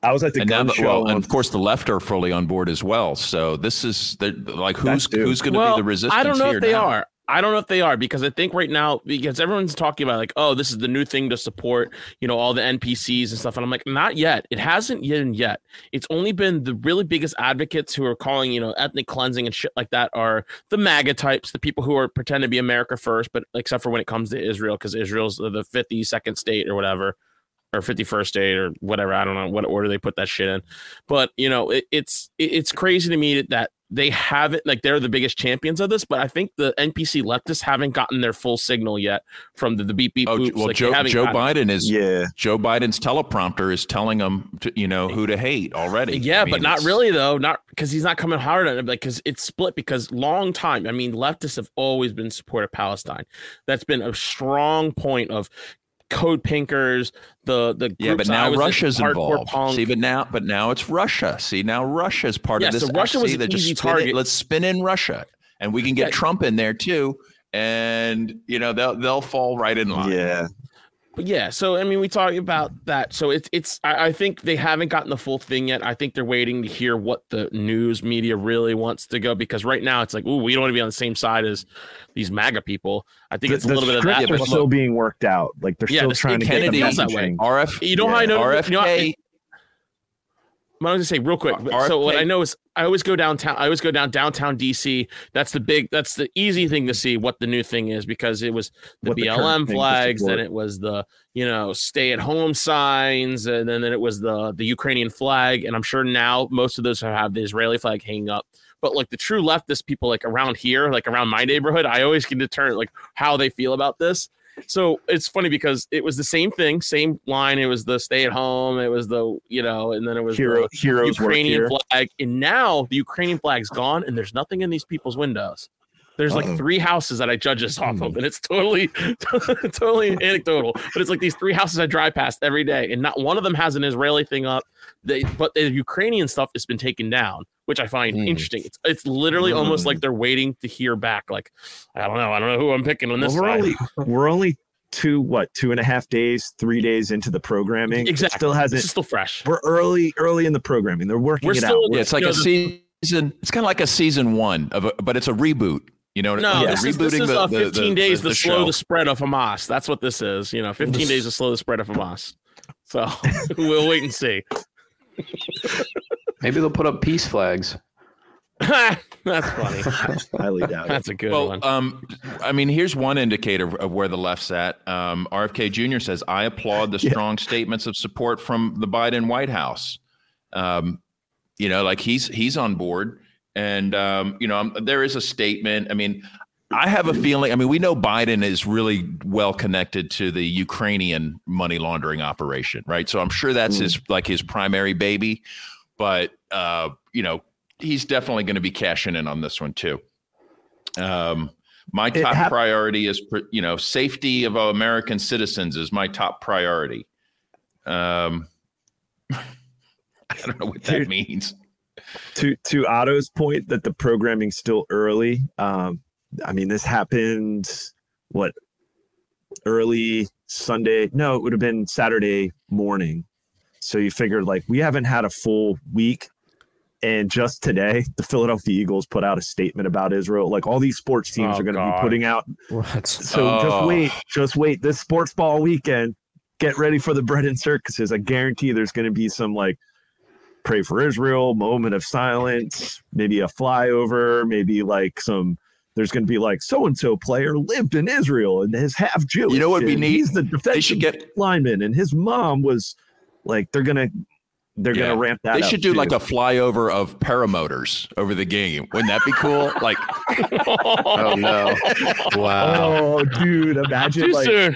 i was at the and gun the- show well, and of course, the left are fully on board as well. So this is the, like who's who's going to well, be the resistance I don't know here if they now? are. I don't know if they are because I think right now because everyone's talking about like, oh, this is the new thing to support, you know, all the NPCs and stuff, and I'm like, not yet. It hasn't yet. Yet, it's only been the really biggest advocates who are calling, you know, ethnic cleansing and shit like that are the MAGA types, the people who are pretend to be America first, but except for when it comes to Israel, because Israel's the 52nd state or whatever. Or 51st state or whatever. I don't know what order they put that shit in. But you know, it, it's it- it's crazy to me that they haven't like they're the biggest champions of this, but I think the NPC leftists haven't gotten their full signal yet from the, the beep beep Oh, boops. well, like, Joe, Joe Biden is yeah Joe Biden's teleprompter is telling them, to, you know, who to hate already. Yeah, I mean, but not really though. Not because he's not coming hard on it, like because it's split. Because long time, I mean, leftists have always been support of Palestine. That's been a strong point of code pinkers. The the Yeah, but now was in, Russia's involved. punk. See, but now, but now it's Russia. See, now Russia's part Yeah, of this. so Russia was See, an just easy spin it- target. Let's spin in Russia, and we can get Yeah. Trump in there too, and you know they'll they'll fall right in line. yeah But yeah, so I mean, we talk about that. So it's it's. I, I think they haven't gotten the full thing yet. I think they're waiting to hear what the news media really wants to go because right now it's like, ooh, we don't want to be on the same side as these MAGA people. I think the, it's a little bit of script that. is but still look, being worked out. Like they're Yeah, still the trying to Kennedy get feels the that way. messaging. RF, you know how I know? RFK. You know, I- was gonna say real quick. So what I know is I always go downtown. I always go down downtown DC. That's the big. That's the easy thing to see what the new thing is because it was the What BLM to flags, then it was the you know stay at home signs, and then, then it was the the Ukrainian flag. And I'm sure now most of those have the Israeli flag hanging up. But like the true leftist people, like around here, like around my neighborhood, I always can determine like how they feel about this. So it's funny because it was the same thing, same line. It was the stay at home. It was the you know, and then it was Hero, the heroes Ukrainian flag. And now the Ukrainian flag's gone, and there's nothing in these people's windows. There's like Uh-oh. three houses that I judge this off of, hmm. and it's totally, totally anecdotal. But it's like these three houses I drive past every day, and not one of them has an Israeli thing up. They, but the Ukrainian stuff has been taken down, which I find Hmm. interesting. It's it's literally almost like they're waiting to hear back. Like, I don't know, I don't know who I'm picking on Well, this we're side. only we're only two what two and a half days, three days into the programming. It exactly. still hasn't. is still fresh. We're early, early in the programming. They're working We're it still- out. Yeah, it's like You a know, the- season. It's kind of like a season one of, a, but it's a reboot. You know, No, they're this is, this is the- uh, 15 the- days to slow show. the spread of Hamas. That's what this is. You know, 15 days to slow the spread of Hamas. So we'll wait and see. Maybe they'll put up peace flags. That's funny. Highly doubt it. That's a good one. Um, I mean, here's one indicator of where the left's at. Um, RFK Jr. says, "I applaud the Yeah. strong statements of support from the Biden White House." Um, you know, like he's he's on board, and um, you know, um, there is a statement. I mean, I have a feeling. I mean, we know Biden is really well connected to the Ukrainian money laundering operation, right? So I'm sure that's his like his primary baby, but uh, you know, he's definitely going to be cashing in on this one too. Um, my top hap- priority is, you know, safety of American citizens is my top priority. Um, I don't know what that means. to to Otto's point that the programming's still early. Um, I mean, this happened what early Sunday? No, it would have been Saturday morning. So you figured like we haven't had a full week. And just today, the Philadelphia Eagles put out a statement about Israel. Like all these sports teams Oh, are going to be putting out. What? So just Oh. wait, just wait. This sports ball weekend, get ready for the bread and circuses. I guarantee there's going to be some like pray for Israel, moment of silence, maybe a flyover, maybe like some. There's going to be like so and so player lived in Israel and is half Jewish. You know what'd be neat? He's the defensive should get- lineman, and his mom was like they're gonna they're Yeah. gonna ramp that. They up, should do too. like a flyover of paramotors over the game. Wouldn't that be cool? Like, Oh no! Wow. Oh, dude! Imagine Too like soon.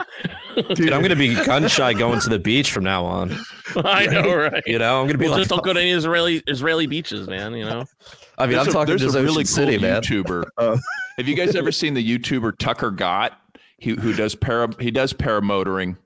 Dude, I'm gonna be gun shy going to the beach from now on. I know, right? You know, I'm gonna be Well, like, just don't go to any Israeli Israeli beaches, man. You know, I mean, I'm there's a- talking just a really City, cool man. YouTuber. Oh. Have you guys ever seen the YouTuber Tucker Gott? He who does para he does paramotoring,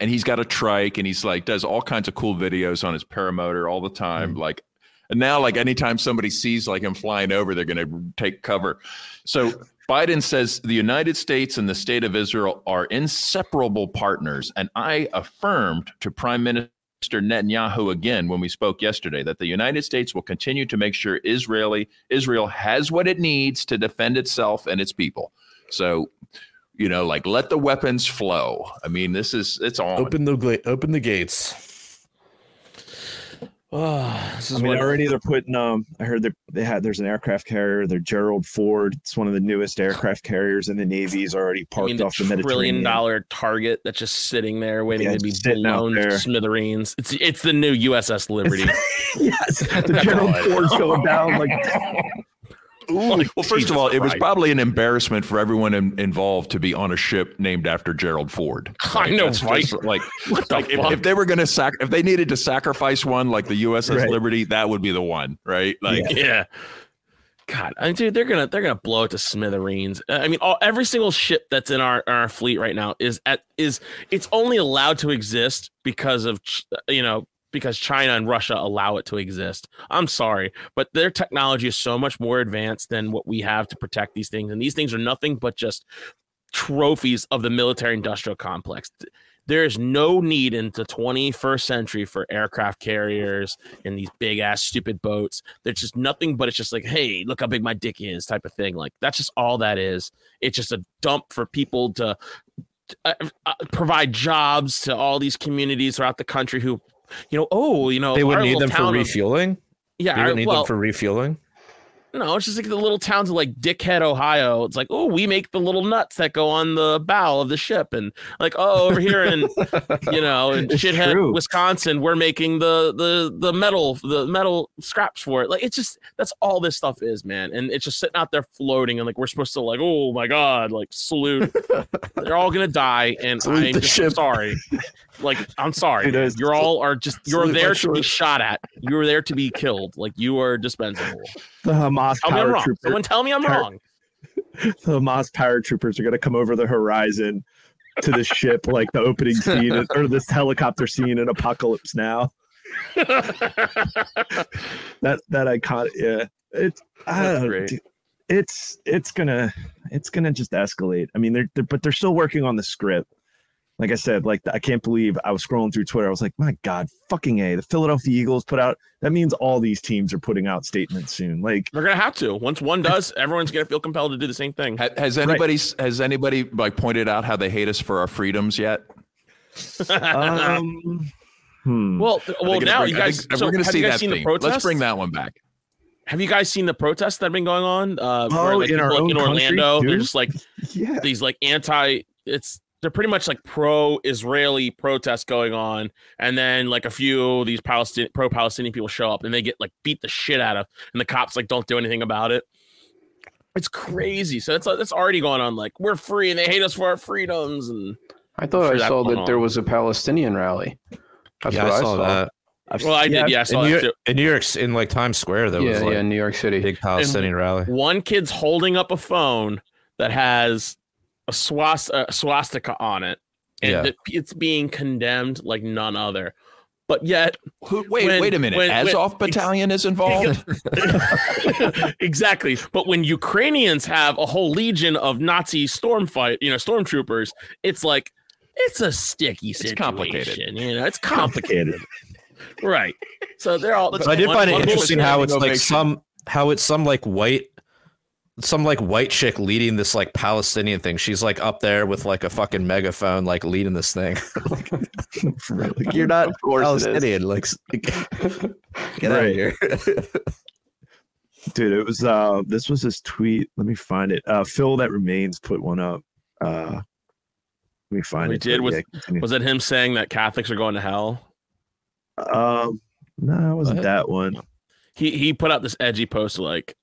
and he's got a trike, and he's like does all kinds of cool videos on his paramotor all the time. Hmm. Like, and now like anytime somebody sees like him flying over, they're going to take cover. So Biden says the United States and the state of Israel are inseparable partners, and I affirmed to Prime Minister. Netanyahu again when we spoke yesterday that the United States will continue to make sure Israeli Israel has what it needs to defend itself and its people. So, you know, like let the weapons flow. I mean, this is it's on. Open the open the gates. Oh, this is I mean, what already they're putting. Um, I heard that they had. There's an aircraft carrier. They're Gerald Ford. It's one of the newest aircraft carriers in the Navy. Is already I parked mean, the off the trillion Mediterranean. dollar target that's just sitting there waiting Yeah, to be blown to smithereens. It's it's the new USS Liberty. yes, the Gerald Ford's going down. Like, well, first Jesus of all, it was probably an embarrassment for everyone in, involved to be on a ship named after Gerald Ford. I know, That's right? just Like, What the like if, fuck? if they were going to sac, if they needed to sacrifice one, like the USS Right. Liberty, that would be the one, right? Like, yeah. God, I mean, dude, they're gonna they're gonna blow it to smithereens. Uh, I mean, all, every single ship that's in our our fleet right now is at is it's only allowed to exist because of Ch- you know because China and Russia allow it to exist. I'm sorry, but their technology is so much more advanced than what we have to protect these things, and these things are nothing but just trophies of the military industrial complex. There is no need in the 21st century for aircraft carriers and these big ass stupid boats. There's just nothing but it's just like, hey, look how big my dick is type of thing. Like that's just all that is. It's just a dump for people to uh, uh, provide jobs to all these communities throughout the country who, you know, oh, you know, They would need them for town of- refueling. yeah, They would need well, them for refueling. no, it's just like the little towns of like Dickhead, Ohio. It's like, oh, we make the little nuts that go on the bow of the ship, and like, oh, over here in you know in It's shithead true. Wisconsin, we're making the the the metal the metal scraps for it. Like, it's just that's all this stuff is, man, and it's just sitting out there floating, and like we're supposed to like, oh my god, like salute. They're all gonna die, and Salute I'm just ship. sorry. Like, I'm sorry. Dude, You're all are just you're there to be shot at. You're there to be killed. Like you are dispensable. the Hamas Tell me I'm wrong. trooper. Someone tell me I'm Par- wrong. the Hamas paratroopers are going to come over the horizon to the ship, like the opening scene or this helicopter scene in Apocalypse Now. That that iconic, yeah. It's I don't, it's it's gonna it's gonna just escalate. I mean, they're, they're but they're still working on the script. Like I said, like I can't believe I was scrolling through Twitter. I was like, my God, fucking a! The Philadelphia Eagles put out. That means all these teams are putting out statements soon. Like, They're gonna have to. Once one does, everyone's gonna feel compelled to do the same thing. Ha- Has anybody has anybody like pointed out how they hate us for our freedoms yet? um, hmm. well, th- Are they well, now bring- you guys. think so we're going to have see you guys that seen the theme. protests? Let's bring that one back. Have you guys seen the protests that have been going on? Uh, Oh, where, like, in our people, own in country, Orlando, they're just like yeah, these like anti. It's they're pretty much like pro-Israeli protests going on, and then like a few of these Palestinian pro-Palestinian people show up and they get like beat the shit out of, and the cops like don't do anything about it. It's crazy. So it's like it's already going on. Like we're free, and they hate us for our freedoms. And I thought Sure I that's saw going that there was a Palestinian rally. That's yeah, what I saw that. I've- well, I yeah, did. Yeah, I In saw New, that York, too. in New York, in like Times Square, there was yeah, like yeah, New York City. a big Palestinian rally. One kid's holding up a phone that has a, swastika on it, and Yeah. it- it's being condemned like none other. But yet, Who, wait, When- wait a minute. when- when- Azov Battalion is involved. exactly. But when Ukrainians have a whole legion of Nazi storm fight, you know, stormtroopers, it's like it's a sticky It's situation. complicated. You know, it's complicated, right? So they're all. I did one- find it interesting how it's like some how it's some like white some like white chick leading this like Palestinian thing. She's like up there with like a fucking megaphone, like leading this thing. Like, you're not Of course it is. Palestinian. Like, s- get out of here. Dude, it was uh this was his tweet. Let me find it. Uh Phil that remains put one up. Uh let me find We it. did but was- yeah. Was it him saying that Catholics are going to hell? um no, it wasn't What? that one. he he put out this edgy post like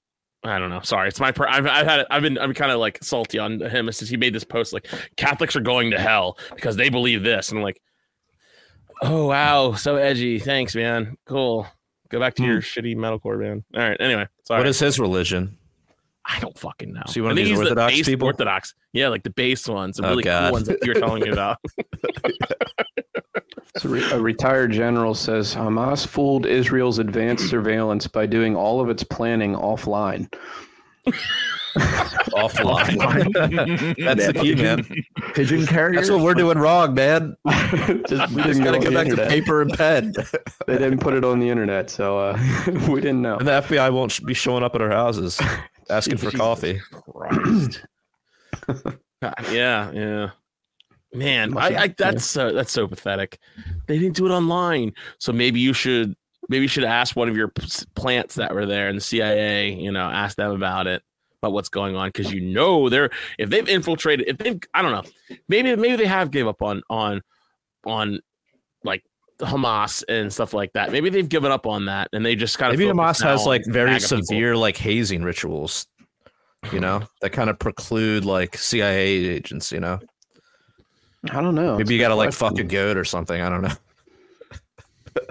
I don't know. Sorry, it's my. Per- I've I've had I've been I'm kind of like salty on him since he made this post like Catholics are going to hell because they believe this, and I'm like, oh wow, so edgy. Thanks, man. Cool. Go back to your hmm. shitty metalcore band. All right. Anyway, sorry. What is his religion? I don't fucking know. So you of think these he's the Orthodox base people? Orthodox. Yeah, like the base ones, the Oh, really God. cool ones that you were telling me about. So re- a retired general says Hamas fooled Israel's advanced surveillance by doing all of its planning offline. Offline. That's the key, man. Pigeon carrier. That's what we're doing wrong, man. just, We just gotta go back to paper and pen. They didn't put it on the internet, so uh, we didn't know. And the FBI won't sh- be showing up at our houses asking for coffee. Christ. yeah, yeah. Man, I, I that's so that's so pathetic. They didn't do it online, so maybe you should maybe you should ask one of your p- plants that were there in the CIA. You know, ask them about it about what's going on because you know they're if they've infiltrated if they've I don't know maybe maybe they have gave up on on on like Hamas and stuff like that. Maybe they've given up on that and they just kind of Maybe Hamas has like very MAGA people. severe like hazing rituals, you know, that kind of preclude like CIA agents, you know. I don't know. Maybe you got to like fuck a goat or something. I don't know.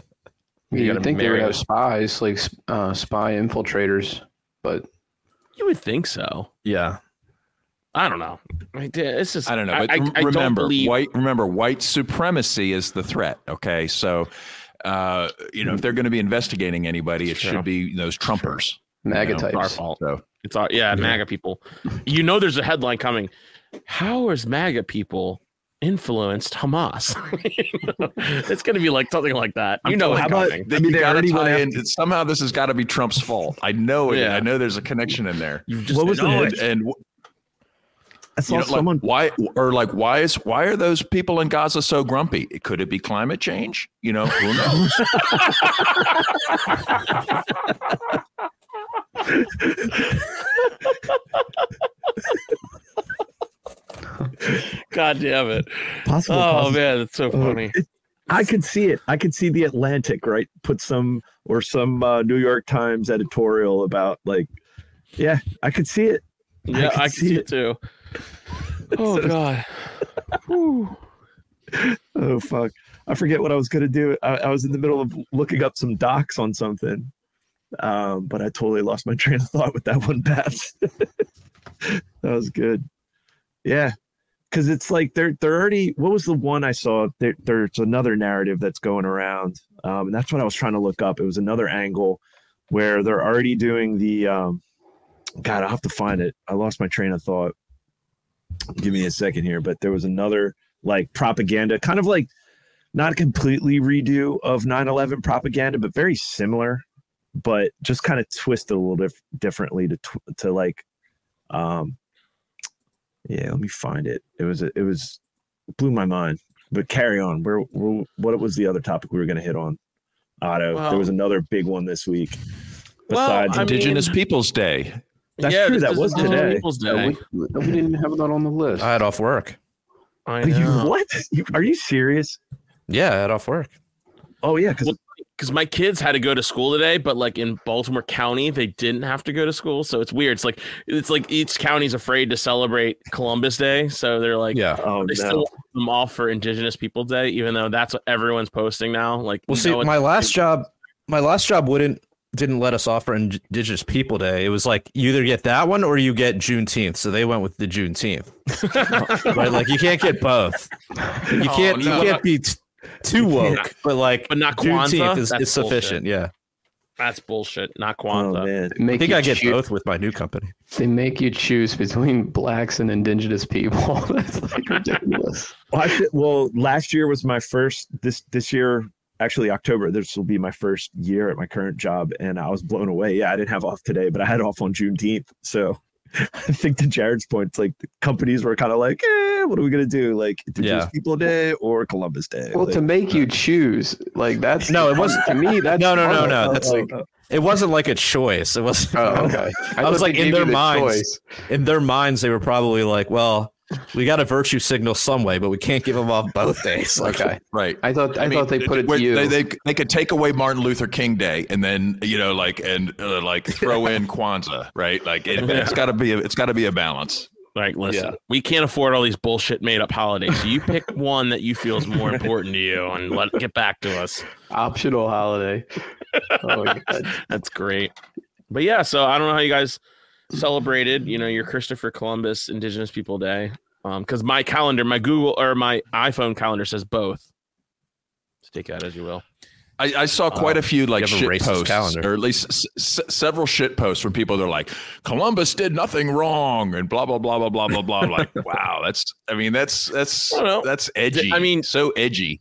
You You'd gotta think they would have spies, like uh, spy infiltrators, but You would think so. Yeah. I don't know. I, it's just I don't know, but I, rem- I don't remember, believe- white remember white supremacy is the threat. Okay, so uh, you know if they're going to be investigating anybody, it True. should be those Trumpers. MAGA know, It's our types. fault. So It's our yeah, MAGA people. You know, there's a headline coming. How is MAGA people influenced Hamas? it's going to be like something like that. You I'm know, telling it's you, about- I mean, you they got to already went tie after- in. Somehow this has got to be Trump's fault. I know it. Yeah. I know there's a connection in there. You just What was the And, and I saw you know, like, someone. why or like why is why are those people in Gaza so grumpy? Could it be climate change? You know, who knows? God damn it! Possible. Oh causes. man, it's so Uh, funny. it- I could see it. I could see the Atlantic, right? Put some or some uh, New York Times editorial about like, yeah, I could see it. Yeah, can I can see see it. too. Oh god. Oh fuck! I forget what I was gonna do. I, I was in the middle of looking up some docs on something, um, but I totally lost my train of thought with that one pass. that was good. Yeah, because it's like they're they're already. What was the one I saw? There, there's another narrative that's going around, um, and that's what I was trying to look up. It was another angle where they're already doing the. Um, God, I'll have to find it. I lost my train of thought. Give me a second here, but there was another like propaganda, kind of like not a completely redo of 9/11 propaganda, but very similar, but just kind of twisted a little dif- differently to to like, um, yeah. Let me find it. It was it was blew my mind. But carry on. Where, where what was the other topic we were going to hit on? Otto. Well- there was another big one this week. Well, Besides, I Indigenous mean- Peoples Day. That's yeah, true, that was today. Peoples Yeah, Day. we, we didn't have that on the list. I had off work. I you, know. what? You, are you serious? Yeah, I had off work. Oh yeah, because Well, because my kids had to go to school today, but like in Baltimore County, they didn't have to go to school. So it's weird. It's like it's like each county's afraid to celebrate Columbus Day, so they're like, Yeah. oh they no. still want them off for Indigenous People Day, even though that's what everyone's posting now. Like, Well, see, my last job, my last job wouldn't didn't let us offer Indigenous People Day. It was like you either get that one or you get Juneteenth. So they went with the Juneteenth. right? Like you can't get both. You Oh, can't. no. You can't be t- too woke. But like, But not Juneteenth Kwanzaa? is, That's is sufficient. Yeah, that's bullshit. Not Oh Kwanzaa. man. They make I think I get choo- both with my new company. They make you choose between blacks and indigenous people. That's like ridiculous. Well, I thi- well, last year was my first. This this year, actually October. This will be my first year at my current job, and I was blown away. Yeah, I didn't have off today, but I had off on Juneteenth. So I think to Jared's point, it's like the companies were kind of like, eh, what are we gonna do? Like Indigenous Yeah. People Day or Columbus Day? Well, Like, to make you choose, like that's No, it wasn't- to me. That's No, no, no, fun. no. oh, That's oh, like oh. it wasn't like a choice. It was. Oh, okay. I was like, in their the minds. choice. In their minds, they were probably like, well. We got a virtue signal some way, but we can't give them off both days. Like, Okay, Right. I thought I, mean, thought they put it where to you. They, they, they could take away Martin Luther King Day and then you know like and uh, like throw in Kwanzaa, right? Like it, it's got to be a, it's got to be a balance. Like, listen, Yeah. we can't afford all these bullshit made up holidays. So you pick one that you feel is more important to you, and let get back to us. Optional holiday. Oh god. That's great. But yeah, so I don't know how you guys celebrated, you know, your Christopher Columbus Indigenous People Day. Um, because my calendar, my Google or my iPhone calendar says both. So take that as you will. I, I saw quite a few like shit posts, calendar. or at least s- s- several shit posts from people. that are like, Columbus did nothing wrong, and blah blah blah blah blah blah blah. Like, wow, that's. I mean, that's that's I don't know. that's edgy. I mean- so edgy.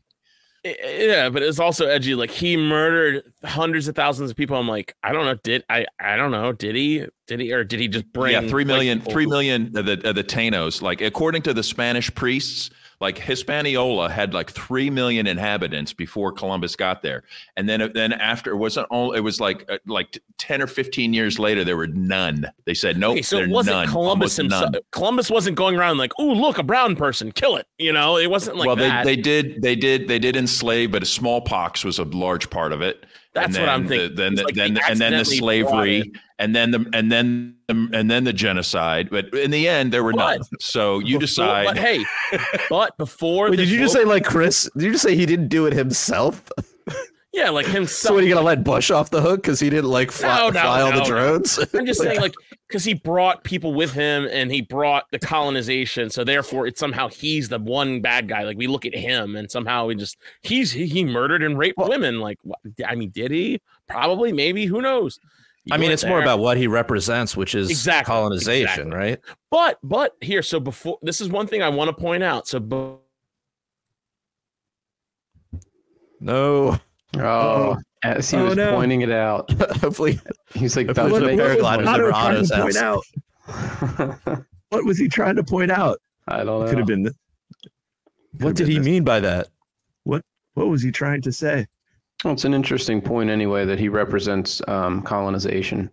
Yeah, but it's also edgy. Like he murdered hundreds of thousands of people. I'm like, I don't know. Did I? I don't know. Did he? Did he? Or did he just bring? yeah, three like, million, people three who- million of the of the Tainos. Like according to the Spanish priests, like Hispaniola had like three million inhabitants before Columbus got there, and then then after it wasn't all. It was like uh, like ten or fifteen years later, there were none. They said nope. Okay, so it wasn't none, Columbus himself. none. Columbus wasn't going around like, "Oh, look, a brown person, kill it." You know, it wasn't like well, that. they they did they did they did enslave, but smallpox was a large part of it. That's and what I'm thinking. The, then the, like then they and then the slavery, and then the and then the, and then the genocide. But in the end, there were But- none. So you Before- decide. But hey, but before Wait, did you just say like Chris? Did you just say he didn't do it himself? yeah, like So himself? what, are you gonna let Bush off the hook because he didn't like fly, No, no, fly all no, the drones? I'm just saying, like, because he brought people with him and he brought the colonization, so therefore it's somehow he's the one bad guy. Like we look at him and somehow we just he's he, he murdered and raped women. Like, what, I mean, did he? Probably, maybe. Who knows? You I mean, it's more about what he represents, which is Exactly, colonization, exactly. right? But but here, so before this is one thing I want to point out. So No, Oh, as he Oh, was no. pointing it out, hopefully, he's like, "That was the to make- paragliders Otto over trying to point out? What was he trying to point out? I don't know. Could have been. what did he mean by that? What What was he trying to say? Well, it's an interesting point anyway that he represents um, colonization.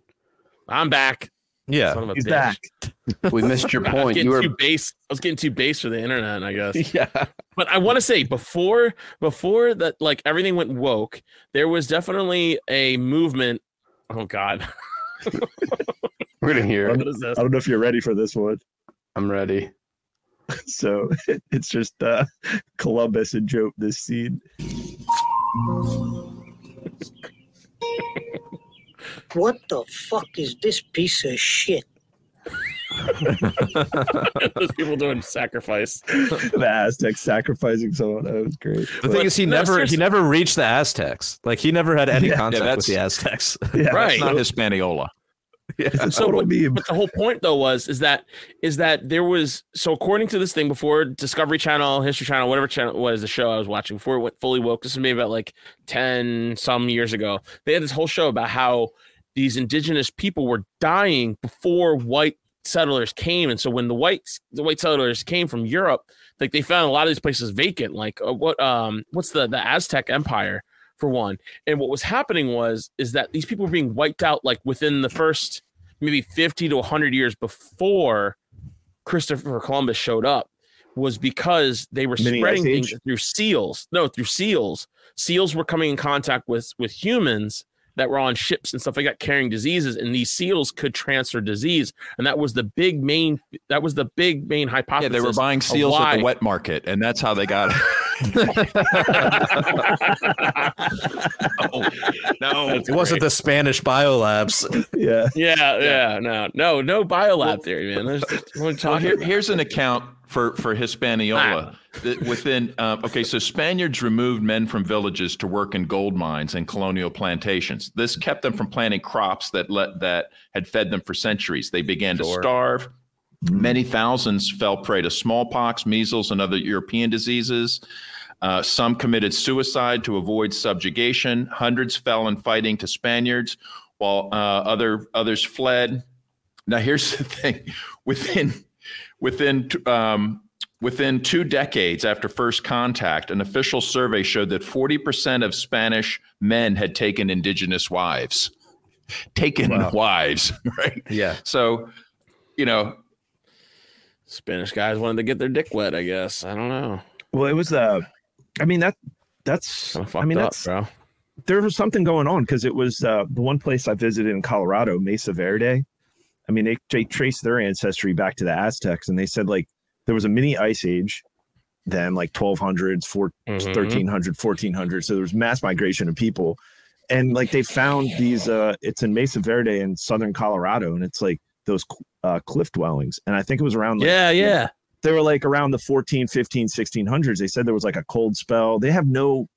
I'm back. Yeah, Son of a He's bitch. back. We missed your I was point. You were too base. I was getting too base for the internet, I guess. yeah. But I want to say before before that, like everything went woke, there was definitely a movement. Oh God, we're gonna hear. what It. is this? I don't know if you're ready for this one. I'm ready. So it's just uh, Columbus and Joe. This scene. What the fuck is this piece of shit? Those people doing sacrifice. the Aztecs sacrificing someone. That was great. The thing is, he No, never seriously. he never reached the Aztecs. Like he never had any Yeah. contact Yeah, with the Aztecs. Yeah, Right. It's not Hispaniola. A So, meme. but the whole point though was is that is that there was so according to this thing before Discovery Channel, History Channel, whatever channel was the show I was watching before it went fully woke. This was maybe about like ten some years ago. They had this whole show about how these indigenous people were dying before white settlers came, and so when the whites the white settlers came from Europe, like they found a lot of these places vacant. Like uh, what um what's the the Aztec Empire for one. And what was happening was is that these people were being wiped out like within the first maybe 50 to 100 years before Christopher Columbus showed up was because they were Mini spreading things through seals. No, through seals. Seals were coming in contact with with humans that were on ships and stuff like that carrying diseases and these seals could transfer disease and that was the big main that was the big main hypothesis Yeah, hypothesis they were buying seals at the wet market, and that's how they got it. no, no, It wasn't the Spanish biolabs. Yeah. yeah yeah no no no biolab theory man There's, what are Well, here, here's an account for for Hispaniola. That Within um, okay, so Spaniards removed men from villages to work in gold mines and colonial plantations. This kept them from planting crops that let that had fed them for centuries. They began to starve. Many thousands fell prey to smallpox, measles, and other European diseases. Uh, some committed suicide to avoid subjugation. Hundreds fell in fighting to Spaniards, while uh, other others fled. Now, here's the thing: within within um, within two decades after first contact, an official survey showed that 40% of Spanish men had taken indigenous wives. Taken Wow. wives, right? Yeah. So, you know, Spanish guys wanted to get their dick wet, I guess. I don't know. Well, it was uh I mean that that's I mean up, that's bro. there was something going on because it was uh the one place I visited in Colorado, Mesa Verde. I mean, they, they traced their ancestry back to the Aztecs, and they said like there was a mini ice age, then like 1200s, four, Mhm. 1300, 1400. So there was mass migration of people, and like they found these. uh It's in Mesa Verde in southern Colorado, and it's like those uh, cliff dwellings, and I think it was around like, Yeah, yeah. They were like around the 14 15 1600s they said there was like a cold spell they have no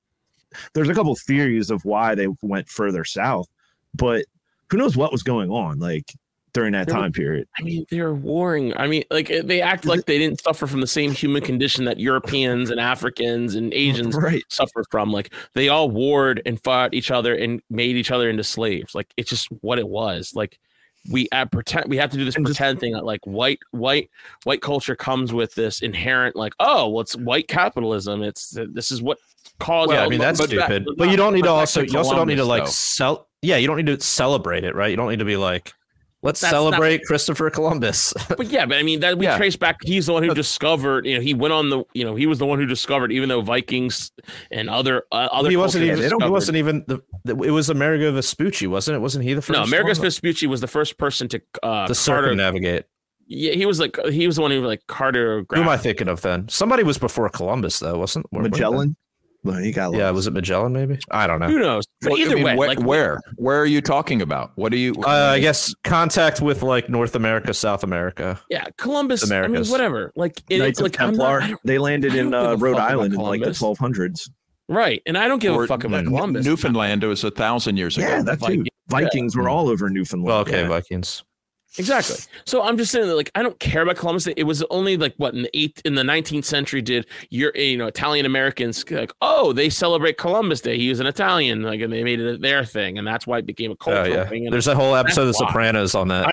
there's a couple theories of why they went further south but who knows what was going on like during that time period I mean, they're warring. I mean, like eh, they act like they didn't suffer from the same human condition that Europeans and Africans and Asians right suffer from. Like they all warred and fought each other and made each other into slaves. Like it's just what it was. Like we uh, pretend we have to do this And just- pretend thing that like white white white culture comes with this inherent like oh well it's white capitalism. It's this is what caused. Yeah, I mean that's but back- stupid. But you don't need to also you also don't need to like Columbus, sell. Yeah, you don't need to celebrate it, right? You don't need to be like, let's That's not- celebrate Christopher Columbus. But yeah, but I mean that we Yeah. trace back. He's the one who discovered. You know, he went on the. You know, he was the one who discovered. Even though Vikings and other uh, other he wasn't even. discovered- He wasn't even. The, the, it was Amerigo Vespucci, wasn't it? Wasn't he the first? No, Amerigo one? Vespucci was the first person to uh, to Carter. circumnavigate. Yeah, he was like he was the one who like Carter. Who am I thinking of then? Somebody was before Columbus, though, wasn't? weren't magellan well, he got Yeah, lost. was it Magellan? Maybe I don't know. Who knows? But Well, I either mean, way, where, like where where are you talking about? What are you? Uh, I guess contact with like North America, South America. Yeah, Columbus. I mean, whatever. Like it, Knights it's like Templar. not, they landed in uh, Rhode Island in like the 1200s. right, and I don't give or a fuck about N- Columbus. Newfoundland. It was a thousand years ago. Yeah, that too. Viking- Vikings were all over Newfoundland. Well, okay, Yeah. Vikings. Exactly. So I'm just saying that like I don't care about Columbus. Day. It was only like what in the eighth in the 19th century did your you know Italian Americans like oh they celebrate Columbus Day. He was an Italian like and they made it their thing and that's why it became a Oh yeah. thing. And There's a whole episode of The why. Sopranos on that.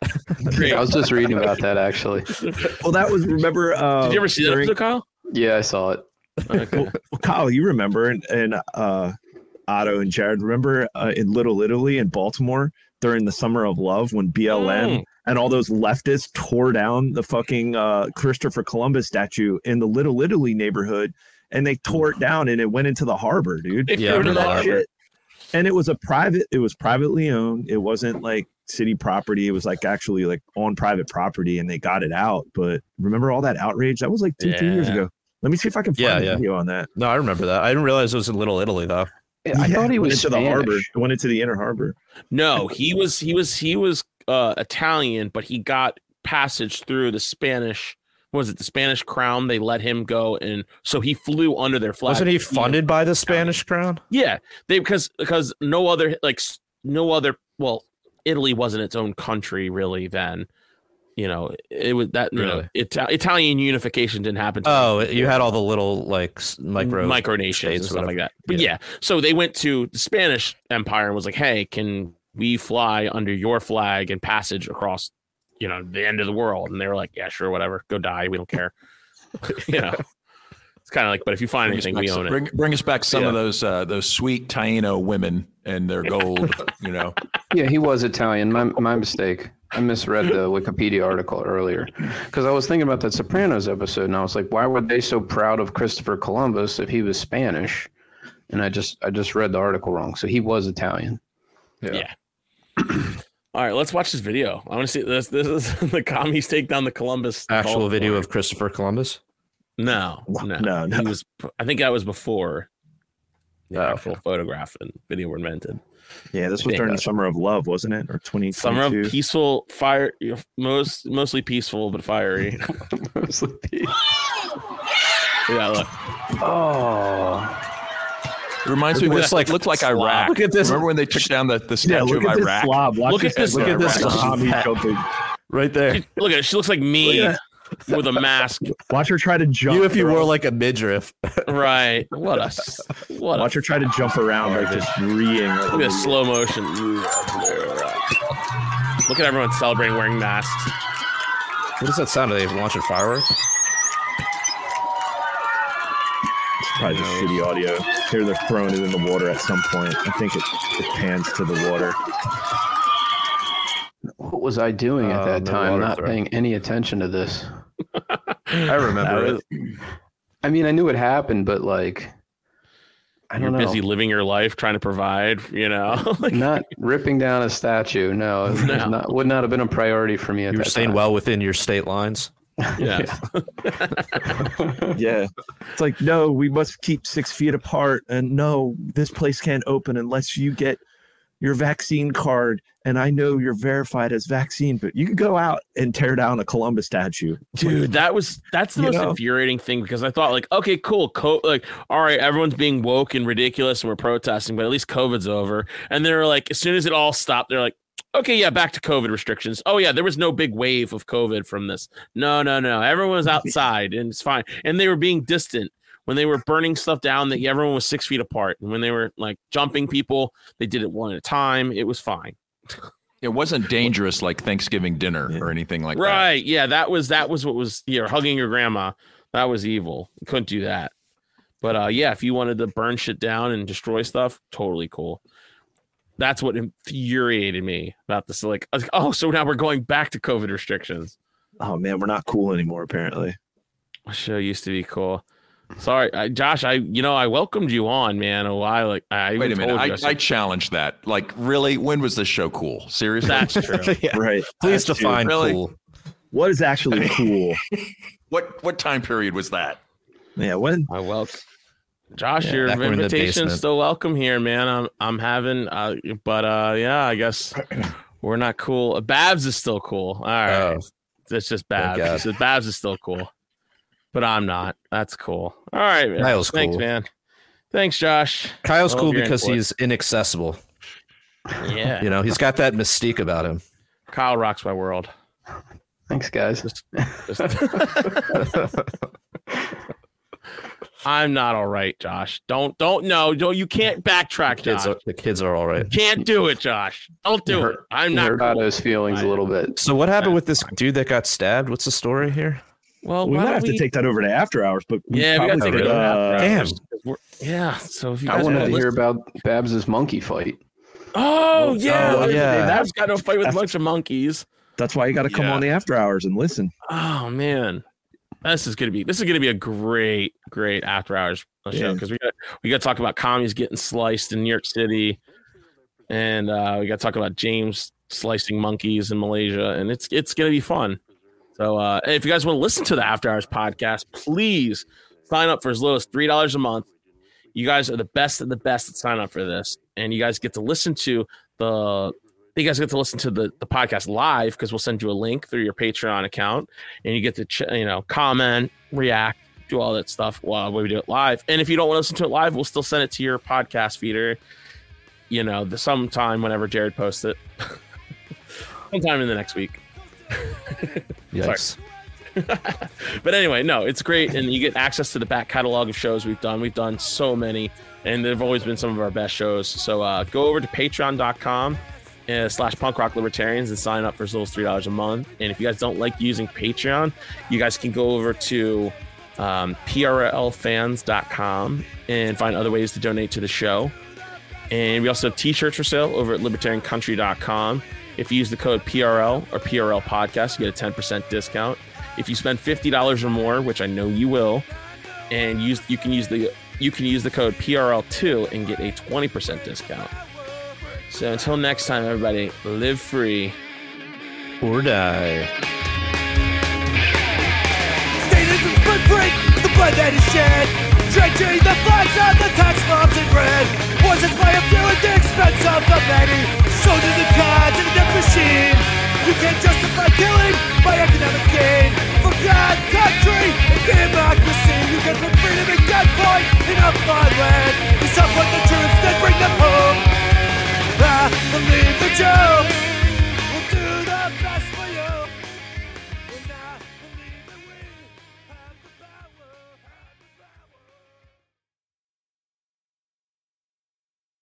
I was just reading about that actually. Well, that was remember. Uh, did you ever see that during- episode, Kyle? Yeah, I saw it. Okay. well, Kyle, you remember, and, and uh, Otto and Jared remember uh, in Little Italy in Baltimore during the Summer of Love when BLM Mm. And all those leftists tore down the fucking uh, Christopher Columbus statue in the Little Italy neighborhood, and they tore it down and it went into the harbor, dude. They Yeah, threw it I in the that harbor. Shit. And it was a private. It was privately owned. It wasn't like city property. It was like actually like on private property, and they got it out. But remember all that outrage? That was like two, three years ago. Let me see if I can find Yeah, a yeah. video on that. No, I remember that. I didn't realize it was in Little Italy though. I Yeah, thought he went was into the harbor. Went into the inner harbor. No, he was he was he was uh Italian, but he got passage through the Spanish. Was it the Spanish crown? They let him go, and so he flew under their flag. Wasn't he funded by the Spanish crown? Yeah, they because because no other like no other well, Italy wasn't its own country really then. You know, it was that you know Ita- Italian unification didn't happen. Oh, you had all the little like micro micronations and stuff like that. But yeah. so they went to the Spanish Empire and was like, "Hey, can we fly under your flag and passage across, you know, the end of the world?" And they were like, "Yeah, sure, whatever. Go die. We don't care." you know, it's kind of like, but if you find Bring anything, back we some- own it. Bring, bring us back some of those uh, those sweet Taino women and their gold. you know, Yeah, he was Italian. My my mistake. I misread the Wikipedia article earlier because I was thinking about that Sopranos episode, and I was like, why were they so proud of Christopher Columbus if he was Spanish? And I just I just read the article wrong. So he was Italian. Yeah. All right, let's watch this video. I want to see this. This is the commies take down the Columbus. Actual Baltimore. video of Christopher Columbus. No, no, No, no. He was. I think that was before the Oh, actual photograph and video were invented. Yeah, this was during the summer of love, wasn't it? Or twenty Summer of peaceful fire, most mostly peaceful but fiery. mostly yeah, look. Oh, it reminds me of Look this. this, Like like, looked like slob. Iraq. Look at this- Remember when they took down the, the Yeah, statue look of at this Iraq? slob. Look at this- guy. look at this- Watch Tommy Fat. jumping. Right there. Look at it. She looks like me Look with a mask. Watch her try to jump. You if you bro. wore like a midriff. Right. What a s- what a Watch her try to jump around like just reeing. like look a at this slow motion. Look at everyone celebrating wearing masks. What does that sound? Are they launching fireworks? It's probably just shitty audio. Here they're throwing it in the water at some point. I think it, it pans to the water. what was I doing at Oh, that no time? water Not throw. paying any attention to this. I remember That it. I mean, I knew it happened, but like, I You're don't know. busy living your life trying to provide, you know. Like, not ripping down a statue. No, it was No. not, would not have been a priority for me at You were that staying time. well within your state lines. Yeah. Yeah. It's like, no, we must keep six feet apart. And no, this place can't open unless you get your vaccine card. And I know you're verified as vaccine, but you can go out and tear down a Columbus statue. dude that was that's the You most know? infuriating thing because i thought like okay cool co- like all right everyone's being woke and ridiculous and we're protesting but at least covid's over and they're like as soon as it all stopped they're like okay yeah back to covid restrictions. Oh yeah there was no big wave of covid from this. No no no. Everyone was outside and it's fine. And they were being distant. When they were burning stuff down that everyone was six feet apart. And when they were like jumping people they did it one at a time. It was fine. It wasn't dangerous like Thanksgiving dinner or anything like that. right. Yeah that was that was what was yeah hugging your grandma. That was evil. You couldn't do that. But uh yeah if you wanted to burn shit down and destroy stuff totally cool that's what infuriated me about this like, I was like oh so now we're going back to covid restrictions Oh man, we're not cool anymore, apparently. My show used to be cool sorry I, josh i you know i welcomed you on man a while like i Wait a minute. I, you, I I challenged that. Like, really? When was this show cool? Seriously? that's true yeah. Right. Please That's define Really? cool. What is actually cool? what what time period was that? Yeah, when I welcome Josh. Yeah, your back when we're in the invitation's still welcome here, man. I'm I'm having, uh, but uh, yeah, I guess we're not cool. Babs is still cool. All right, Oh, it's just thank Babs. God. It's Babs is still cool, but I'm not. That's cool. All right, man. Kyle's Thanks, cool. man. Thanks, Josh. Kyle's cool because input. he's inaccessible. Yeah, You know, he's got that mystique about him. Kyle rocks my world. Thanks, guys. Just- I'm not all right, Josh. Don't don't no, don't you can't backtrack, Kids Josh. are, the kids are all right. Can't do it, Josh. Don't do it. I'm not hurt cool. Otto's feelings a little bit. So what happened with this dude that got stabbed? What's the story here? Well, we might don't have to take that over to after hours, but we Yeah, we got to take it over uh, Damn. hours, 'cause we're- Yeah. So if you I wanted wanna to hear about Babs's monkey fight. Oh yeah, Oh, yeah. That's got to fight with a bunch of monkeys. That's why you got to come Yeah. on the after hours and listen. Oh man, this is gonna be this is gonna be a great great after hours show Yeah. because we got we got to talk about commies getting sliced in New York City, and uh, we got to talk about James slicing monkeys in Malaysia, and it's it's gonna be fun. So uh, if you guys want to listen to the After Hours podcast, please sign up for as low as three dollars a month. You guys are the best of the best that sign up for this, and you guys get to listen to the you guys get to listen to the, the podcast live because we'll send you a link through your Patreon account and you get to, ch- you know, comment, react, do all that stuff while we do it live. And if you don't want to listen to it live, we'll still send it to your podcast feeder, you know, the sometime whenever Jared posts it. sometime in the next week. Yikes. but anyway, no, it's great, and you get access to the back catalog of shows we've done. We've done so many, and they've always been some of our best shows. So uh, go over to Patreon.com uh, slash Punk Rock Libertarians and sign up for as little as three dollars a month. And if you guys don't like using Patreon, you guys can go over to um, PRLFans.com and find other ways to donate to the show. And we also have t-shirts for sale over at libertariancountry.com. If you use the code PRL or PRL podcast, you get a 10% discount. If you spend $50 or more, which I know you will, and use you can use the you can use the code PRL2 and get a 20% discount. So until next time, everybody, live free. Or die. The blood that is shed. The flags the tax bombs in red. Was its way of few at the expense of the many. Gods a death machine. You can't justify killing by economic gain. For God, country, and democracy. You freedom in gunpoint in a land. Support the troops, bring them home. I believe the joke.